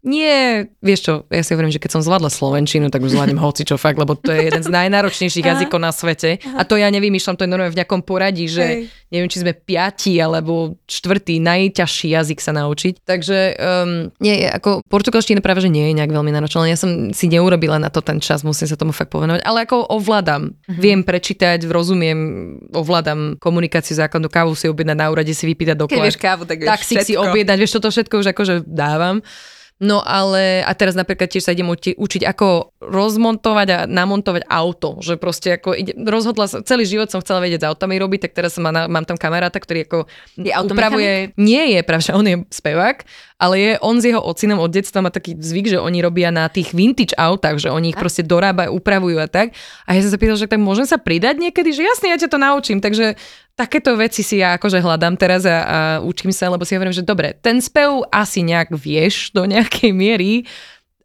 nie, vieš čo, ja si hovorím, že keď som zvládla Slovenčinu, tak už zvládnem hoci čo fakt, lebo to je jeden z najnáročnejších jazykov na svete. A to ja nevymýšľam, to je normálne v nejakom poradí, že Hej. neviem, či sme piatí alebo štvrtý, najťažší jazyk sa naučiť. Takže um, nie, ako portugalština práve, že nie je nejak veľmi náročná. Ja som si neurobila na to ten čas, musím sa tomu fakt povenovať. Ale ako ovládam, mm-hmm. viem prečítať, rozumiem, ovládam komunikáciu základnú, kávu si objednať na úrade, si vypýtať doklad. Keď vieš kávu, tak vieš tak si si objednať, vieš, toto všetko už akože dávam. No ale, a teraz napríklad tiež sa idem uči, učiť, ako rozmontovať a namontovať auto, že proste ako ide, rozhodla sa, celý život som chcela vedieť s autami robiť, tak teraz má, mám tam kamaráta, ktorý ako je upravuje, nie je, pravže on je spevák, ale je on s jeho ocinom od detstva má taký zvyk, že oni robia na tých vintage autách, že oni ich proste dorábajú, upravujú a tak. A ja som sa pýtal, že tak môžem sa pridať niekedy, že jasne, ja ťa to naučím. Takže takéto veci si ja akože hľadám teraz a, a učím sa, lebo si hovorím, že dobre, ten spev asi nejak vieš do nejakej miery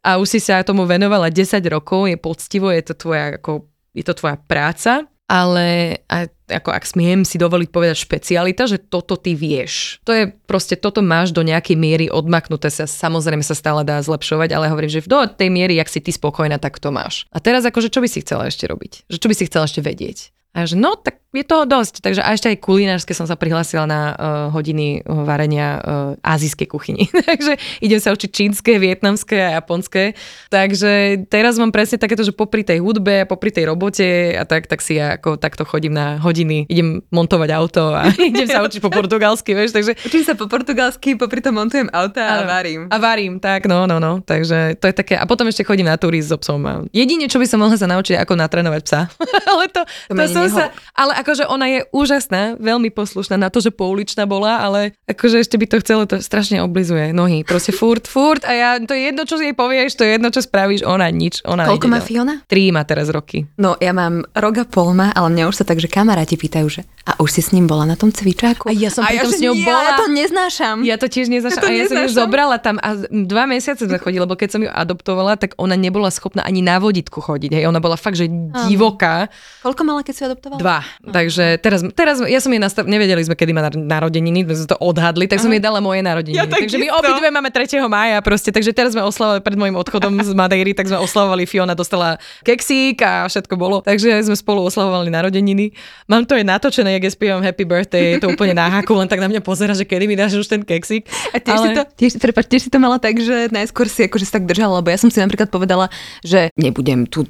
a už si sa tomu venovala 10 rokov, je poctivo, je to tvoja, ako, je to tvoja práca ale a, ako ak smiem si dovoliť povedať špecialita, že toto ty vieš. To je proste, toto máš do nejakej miery odmaknuté sa, samozrejme sa stále dá zlepšovať, ale hovorím, že do tej miery, ak si ty spokojná, tak to máš. A teraz akože čo by si chcela ešte robiť? Že čo by si chcela ešte vedieť? A že no, tak je toho dosť. Takže a ešte aj kulinárske som sa prihlásila na uh, hodiny varenia uh, azijskej kuchyni. [laughs] Takže idem sa učiť čínske, vietnamské a japonské. Takže teraz mám presne takéto, že popri tej hudbe, popri tej robote a tak, tak si ja ako takto chodím na hodiny, idem montovať auto a [laughs] idem sa učiť po portugalsky, vieš. Takže... Učím sa po portugalsky, popri tom montujem auta a, a varím. A varím, tak, no, no, no. Takže to je také. A potom ešte chodím na túry s obsom. Jedine, čo by som mohla sa naučiť, ako natrénovať psa. [laughs] ale to, to, to som sa... Ale akože ona je úžasná, veľmi poslušná na to, že pouličná bola, ale akože ešte by to chcelo, to strašne oblizuje nohy. Proste furt, furt a ja, to je jedno, čo jej povieš, to je jedno, čo spravíš, ona nič. Ona Koľko má Fiona? Tri má teraz roky. No ja mám rok a pol má, ale mňa už sa tak, že kamaráti pýtajú, že a už si s ním bola na tom cvičáku? A ja som a ja, s ňou nie, bola. Ja to neznášam. Ja to tiež neznášam. Ja to a ja neznášam. som ju zobrala tam a dva mesiace sme chodili, lebo keď som ju adoptovala, tak ona nebola schopná ani na voditku chodiť. Hej. Ona bola fakt, že divoká. Koľko mala, keď si adoptovala? Dva. Takže teraz, teraz ja som jej nastav, nevedeli sme, kedy má narodeniny, sme to odhadli, tak som jej dala moje narodeniny. Ja, tak takže my obidve máme 3. mája proste, takže teraz sme oslavovali pred môjim odchodom z Madeiry, tak sme oslavovali, Fiona dostala keksík a všetko bolo. Takže sme spolu oslavovali narodeniny. Mám to aj natočené, jak ja spievam Happy Birthday, je to úplne na haku, len tak na mňa pozera, že kedy mi dáš už ten keksík. A tiež, ale... si to, tiež, prepáč, tiež si to mala tak, že najskôr si akože si tak držala, lebo ja som si napríklad povedala, že nebudem tu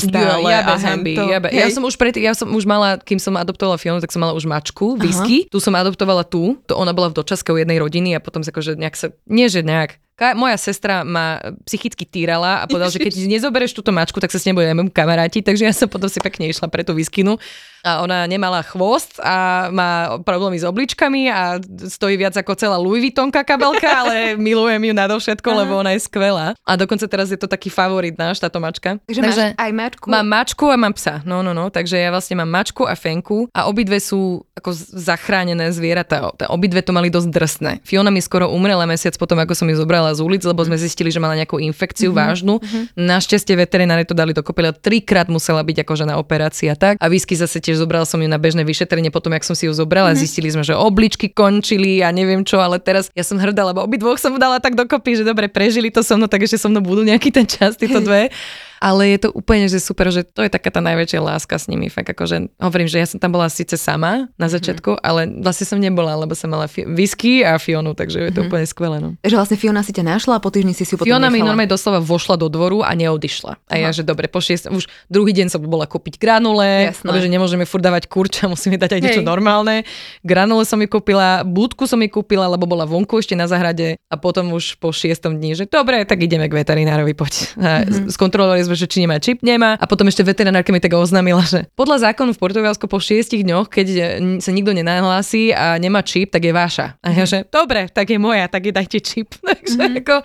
stále ja, ja, ja, ja, som už pred, ja som už mala, kým som adoptovala Fionu, tak som mala už mačku, whisky. Tu som adoptovala tu, to ona bola v dočaske u jednej rodiny a potom sa akože nejak sa, nie že nejak, moja sestra ma psychicky týrala a povedala, že keď nezoberieš túto mačku, tak sa s nebudeme kamaráti, takže ja som potom si pekne išla pre tú výskinu a ona nemala chvost a má problémy s obličkami a stojí viac ako celá Louis Vuittonka kabelka, ale [laughs] milujem ju nadovšetko, lebo ona je skvelá. A dokonca teraz je to taký favorit náš, táto mačka. Takže, takže máš aj mačku? Mám mačku a mám psa. No, no, no. Takže ja vlastne mám mačku a fenku a obidve sú ako zachránené zvieratá. Obidve to mali dosť drsné. Fiona mi skoro umrela mesiac potom, ako som ju zobrala z ulic, lebo sme zistili, že mala nejakú infekciu mm-hmm. vážnu. Mm-hmm. Našťastie veterinári to dali dokopy, trikrát musela byť akože na operácii a tak. A výsky zase tiež zobrala som ju na bežné vyšetrenie potom, jak som si ju zobrala, mm-hmm. zistili sme, že obličky končili a neviem čo, ale teraz ja som hrdá, lebo obidvoch som dala tak dokopy, že dobre, prežili to so mnou, tak ešte so mnou budú nejaký ten čas, tieto dve [laughs] ale je to úplne že super, že to je taká tá najväčšia láska s nimi. Fakt akože hovorím, že ja som tam bola síce sama na mhm. začiatku, mm-hmm. ale vlastne som nebola, lebo som mala fi- whisky a Fionu, takže je to mm-hmm. úplne skvelé. No. Takže vlastne Fiona si ťa našla a po týždni si si ju potom Fiona nechala. mi normálne doslova vošla do dvoru a neodišla. A Aha. ja, že dobre, po šiest, už druhý deň som bola kúpiť granule, lebo že nemôžeme furt dávať kurča, musíme dať aj niečo normálne. Granule som mi kúpila, budku som mi kúpila, lebo bola vonku ešte na zahrade a potom už po šiestom dni, že dobre, tak ideme k veterinárovi, poď. A mm-hmm. skontrolovali sme, že či nemá čip, nemá. A potom ešte veterinárka mi tak oznámila, že podľa zákonu v Portugalsku po šiestich dňoch, keď sa nikto nenahlási a nemá čip, tak je váša. A ja že, dobre, tak je moja, tak je dajte čip. [laughs] takže, mm-hmm. ako,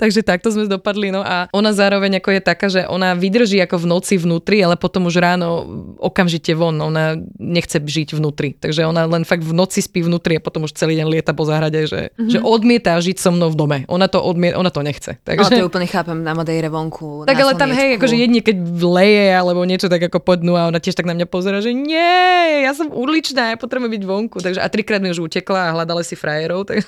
takže takto sme dopadli. No a ona zároveň ako je taká, že ona vydrží ako v noci vnútri, ale potom už ráno okamžite von. Ona nechce žiť vnútri. Takže ona len fakt v noci spí vnútri a potom už celý deň lieta po záhrade, že, mm-hmm. že odmieta žiť so mnou v dome. Ona to odmieta, ona to nechce. Takže... Ale to úplne chápem na Madeire vonku. Tak ale tam hej, akože jedine keď vleje alebo niečo tak ako podnú a ona tiež tak na mňa pozera, že nie, ja som urličná, ja potrebujem byť vonku. Takže a trikrát mi už utekla a hľadala si frajerov. Tak...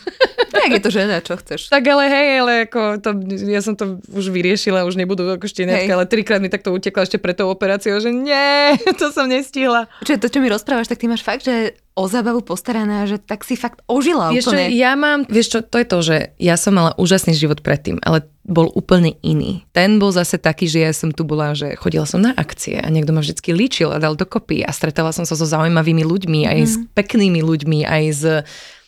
tak je to žena, čo chceš. Tak ale hej, ale ako to, ja som to už vyriešila, už nebudú ako šteniatka, ale trikrát mi takto utekla ešte pred tou operáciou, že nie, [laughs] to som nestihla. Čiže to, čo mi rozprávaš, tak ty máš fakt, že o zábavu postaraná, že tak si fakt ožila vieš úplne. Čo, ja mám, vieš čo, to je to, že ja som mala úžasný život predtým, ale bol úplne iný. Ten bol zase taký, že ja som tu bola, že chodila som na akcie a niekto ma vždy líčil a dal dokopy a stretala som sa so zaujímavými ľuďmi, aj mm. s peknými ľuďmi, aj s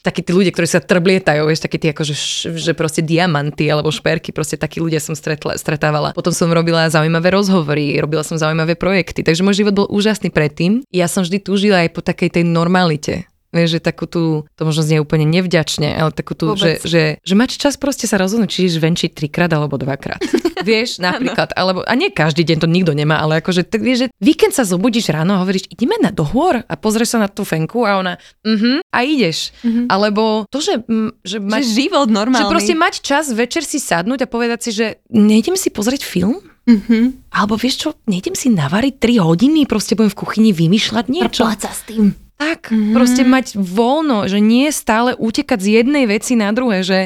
takí tí ľudia, ktorí sa trblietajú, vieš, takí tí akože, že proste diamanty alebo šperky, proste takí ľudia som stretla, stretávala. Potom som robila zaujímavé rozhovory, robila som zaujímavé projekty, takže môj život bol úžasný predtým. Ja som vždy túžila aj po takej tej normalite, Vieš, že takú tú, to možno znie úplne nevďačne, ale takú tú, že, že, že mať čas proste sa rozhodnúť, či ideš venčiť trikrát alebo dvakrát. [laughs] vieš, napríklad, alebo, a nie každý deň to nikto nemá, ale akože, tak vieš, že víkend sa zobudíš ráno a hovoríš, ideme na dohôr a pozrieš sa na tú fenku a ona, uh a ideš. Uh-huh. Alebo to, že, m, že, mať, že život normálny. Že proste mať čas večer si sadnúť a povedať si, že nejdem si pozrieť film? Uh-huh. Alebo vieš čo, nejdem si navariť 3 hodiny, proste budem v kuchyni vymýšľať niečo. Prpláca s tým. Tak, mm-hmm. proste mať voľno, že nie stále utekať z jednej veci na druhé, že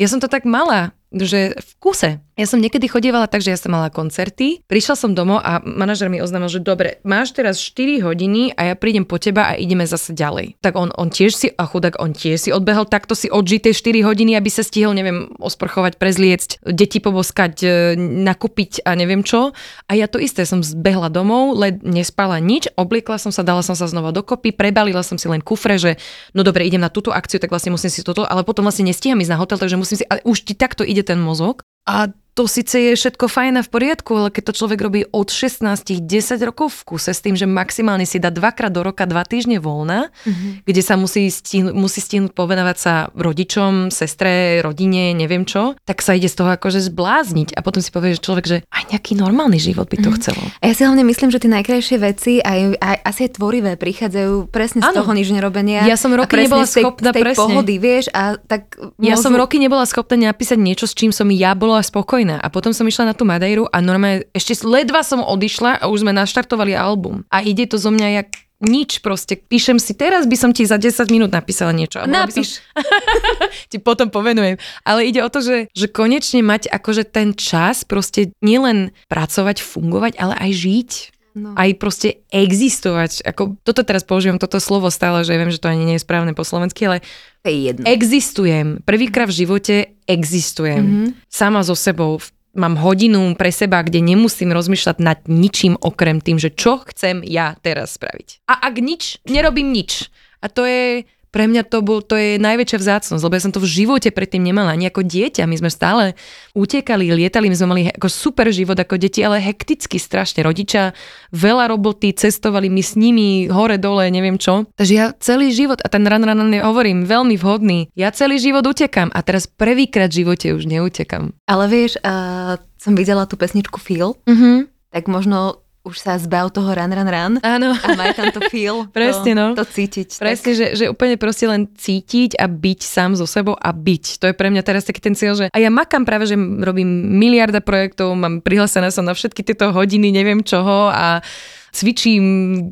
ja som to tak mala, že v kuse. Ja som niekedy chodievala tak, že ja som mala koncerty, prišla som domov a manažer mi oznámil, že dobre, máš teraz 4 hodiny a ja prídem po teba a ideme zase ďalej. Tak on, on tiež si, a chudák, on tiež si odbehol takto si odžité 4 hodiny, aby sa stihol, neviem, osprchovať, prezliecť, deti poboskať, e, nakúpiť a neviem čo. A ja to isté, som zbehla domov, led nespala nič, obliekla som sa, dala som sa znova dokopy, prebalila som si len kufre, že no dobre, idem na túto akciu, tak vlastne musím si toto, ale potom vlastne nestíham ísť na hotel, takže musím si, ale už ti takto ide ten mozog. A to síce je všetko fajn a v poriadku, ale keď to človek robí od 16 10 rokov v kuse s tým, že maximálne si dá dvakrát do roka dva týždne voľna, mm-hmm. kde sa musí, stihnúť, musí stihnúť povenovať sa rodičom, sestre, rodine, neviem čo, tak sa ide z toho akože zblázniť a potom si povie, že človek, že aj nejaký normálny život by to mm-hmm. chcelo. A ja si hlavne myslím, že tie najkrajšie veci aj, aj asi aj tvorivé prichádzajú presne z ano. toho nič nerobenia. Ja som roky nebola tej, schopná tej presne. pohody, vieš, a tak môžu... Ja som roky nebola schopná napísať niečo, s čím som ja bola spokojná spokojná. A potom som išla na tú Madejru a normálne ešte ledva som odišla a už sme naštartovali album. A ide to zo mňa jak nič proste. Píšem si, teraz by som ti za 10 minút napísala niečo. Napíš. Som... [laughs] ti potom povenujem. Ale ide o to, že, že konečne mať akože ten čas proste nielen pracovať, fungovať, ale aj žiť. No. Aj proste existovať. Ako, toto teraz používam, toto slovo stále, že viem, že to ani nie je správne po slovensky, ale to je jedno. existujem. Prvýkrát v živote existujem. Mm-hmm. Sama so sebou. Mám hodinu pre seba, kde nemusím rozmýšľať nad ničím okrem tým, že čo chcem ja teraz spraviť. A ak nič, nerobím nič. A to je pre mňa to, bol, to je najväčšia vzácnosť, lebo ja som to v živote predtým nemala, ani ako dieťa. My sme stále utekali, lietali, my sme mali ako super život ako deti, ale hekticky strašne. Rodičia, veľa roboty, cestovali my s nimi hore, dole, neviem čo. Takže ja celý život, a ten ran ran hovorím, veľmi vhodný, ja celý život utekam a teraz prvýkrát v živote už neutekam. Ale vieš, uh, som videla tú pesničku Feel, uh-huh. tak možno už sa zbav toho run, run, run. Áno. A maj tam to feel. [laughs] Presne, to, no. To cítiť. Presne, že, že úplne proste len cítiť a byť sám so sebou a byť. To je pre mňa teraz taký ten cieľ, že a ja makám práve, že robím miliarda projektov, mám prihlásené som na všetky tieto hodiny, neviem čoho a cvičím,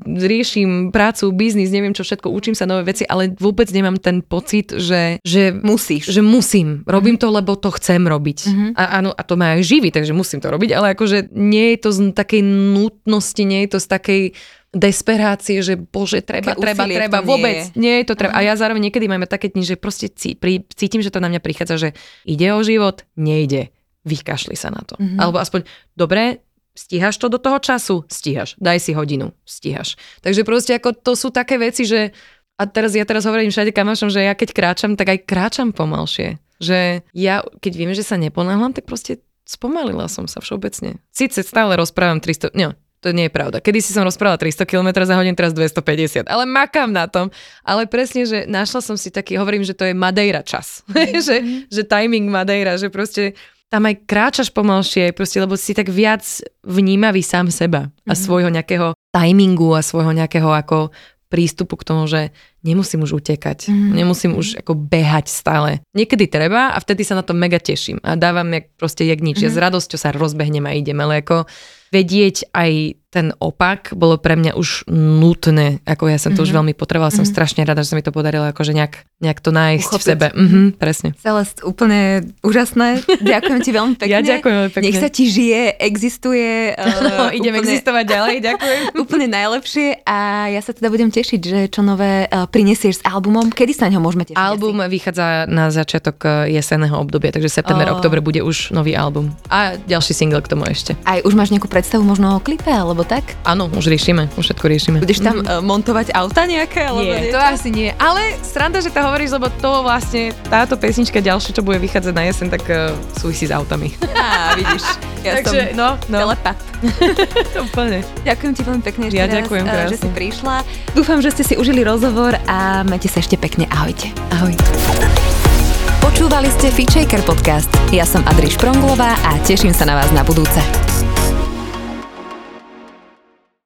riešim prácu, biznis, neviem čo všetko, učím sa nové veci, ale vôbec nemám ten pocit, že, že musíš. Že musím. Robím mm-hmm. to, lebo to chcem robiť. Mm-hmm. A, áno, a to ma aj živí, takže musím to robiť, ale akože nie je to z takej nutnosti, nie je to z takej desperácie, že bože, treba, Také treba, treba, vôbec, nie. nie je to treba. A ja zároveň niekedy máme také dni, že proste cí, pri, cítim, že to na mňa prichádza, že ide o život, nejde, vykašli sa na to. Uh-huh. Alebo aspoň, dobre, Stíhaš to do toho času? Stíhaš. Daj si hodinu. Stíhaš. Takže proste ako to sú také veci, že a teraz ja teraz hovorím všade kamošom, že ja keď kráčam, tak aj kráčam pomalšie. Že ja, keď viem, že sa neponáhľam, tak proste spomalila som sa všeobecne. Sice stále rozprávam 300, nie, to nie je pravda. Kedy si som rozprávala 300 km za hodinu, teraz 250, ale makám na tom. Ale presne, že našla som si taký, hovorím, že to je Madeira čas. [laughs] Mm-hmm. že, že timing Madeira, že proste tam aj kráčaš pomalšie, proste, lebo si tak viac vnímavý sám seba a mm-hmm. svojho nejakého timingu a svojho nejakého ako prístupu k tomu, že nemusím už utekať, mm-hmm. nemusím už ako behať stále. Niekedy treba a vtedy sa na to mega teším a dávam jak, proste jak nič. Mm-hmm. Ja s mhm. radosťou sa rozbehnem a idem, ale ako vedieť aj ten opak bolo pre mňa už nutné, ako ja som to mm-hmm. už veľmi potrebovala, som mm-hmm. strašne rada, že sa mi to podarilo akože nejak, nejak to nájsť Uchopiť. v sebe. Mm-hmm, presne. Celest, úplne úžasné, ďakujem ti veľmi [laughs] pekne. Ja ďakujem veľmi pekne. Nech sa ti žije, existuje. [laughs] Uh, Idem úplne, existovať ďalej, ďakujem. [laughs] úplne najlepšie a ja sa teda budem tešiť, že čo nové uh, prinesieš s albumom. Kedy sa na ňo môžeme tešiť? Album asi? vychádza na začiatok e, jesenného obdobia, takže september, oh. oktober bude už nový album. A ďalší single k tomu ešte. Aj už máš nejakú predstavu možno o klipe, alebo tak? Áno, už riešime, už všetko riešime. Budeš tam mm. uh, montovať auta nejaké? Alebo nie, niečo? to asi nie. Ale sranda, že to hovoríš, lebo to vlastne, táto pesnička ďalšie, čo bude vychádzať na jesen, tak uh, súvisí s autami. Á, vidíš. Ja Takže, som no, no. telepat. [laughs] Úplne. Ďakujem ti veľmi pekne, ja raz, ďakujem krásne. že si prišla. Dúfam, že ste si užili rozhovor a majte sa ešte pekne. Ahojte. Ahoj. Počúvali ste Fitchaker podcast. Ja som Adriš Pronglová a teším sa na vás na budúce.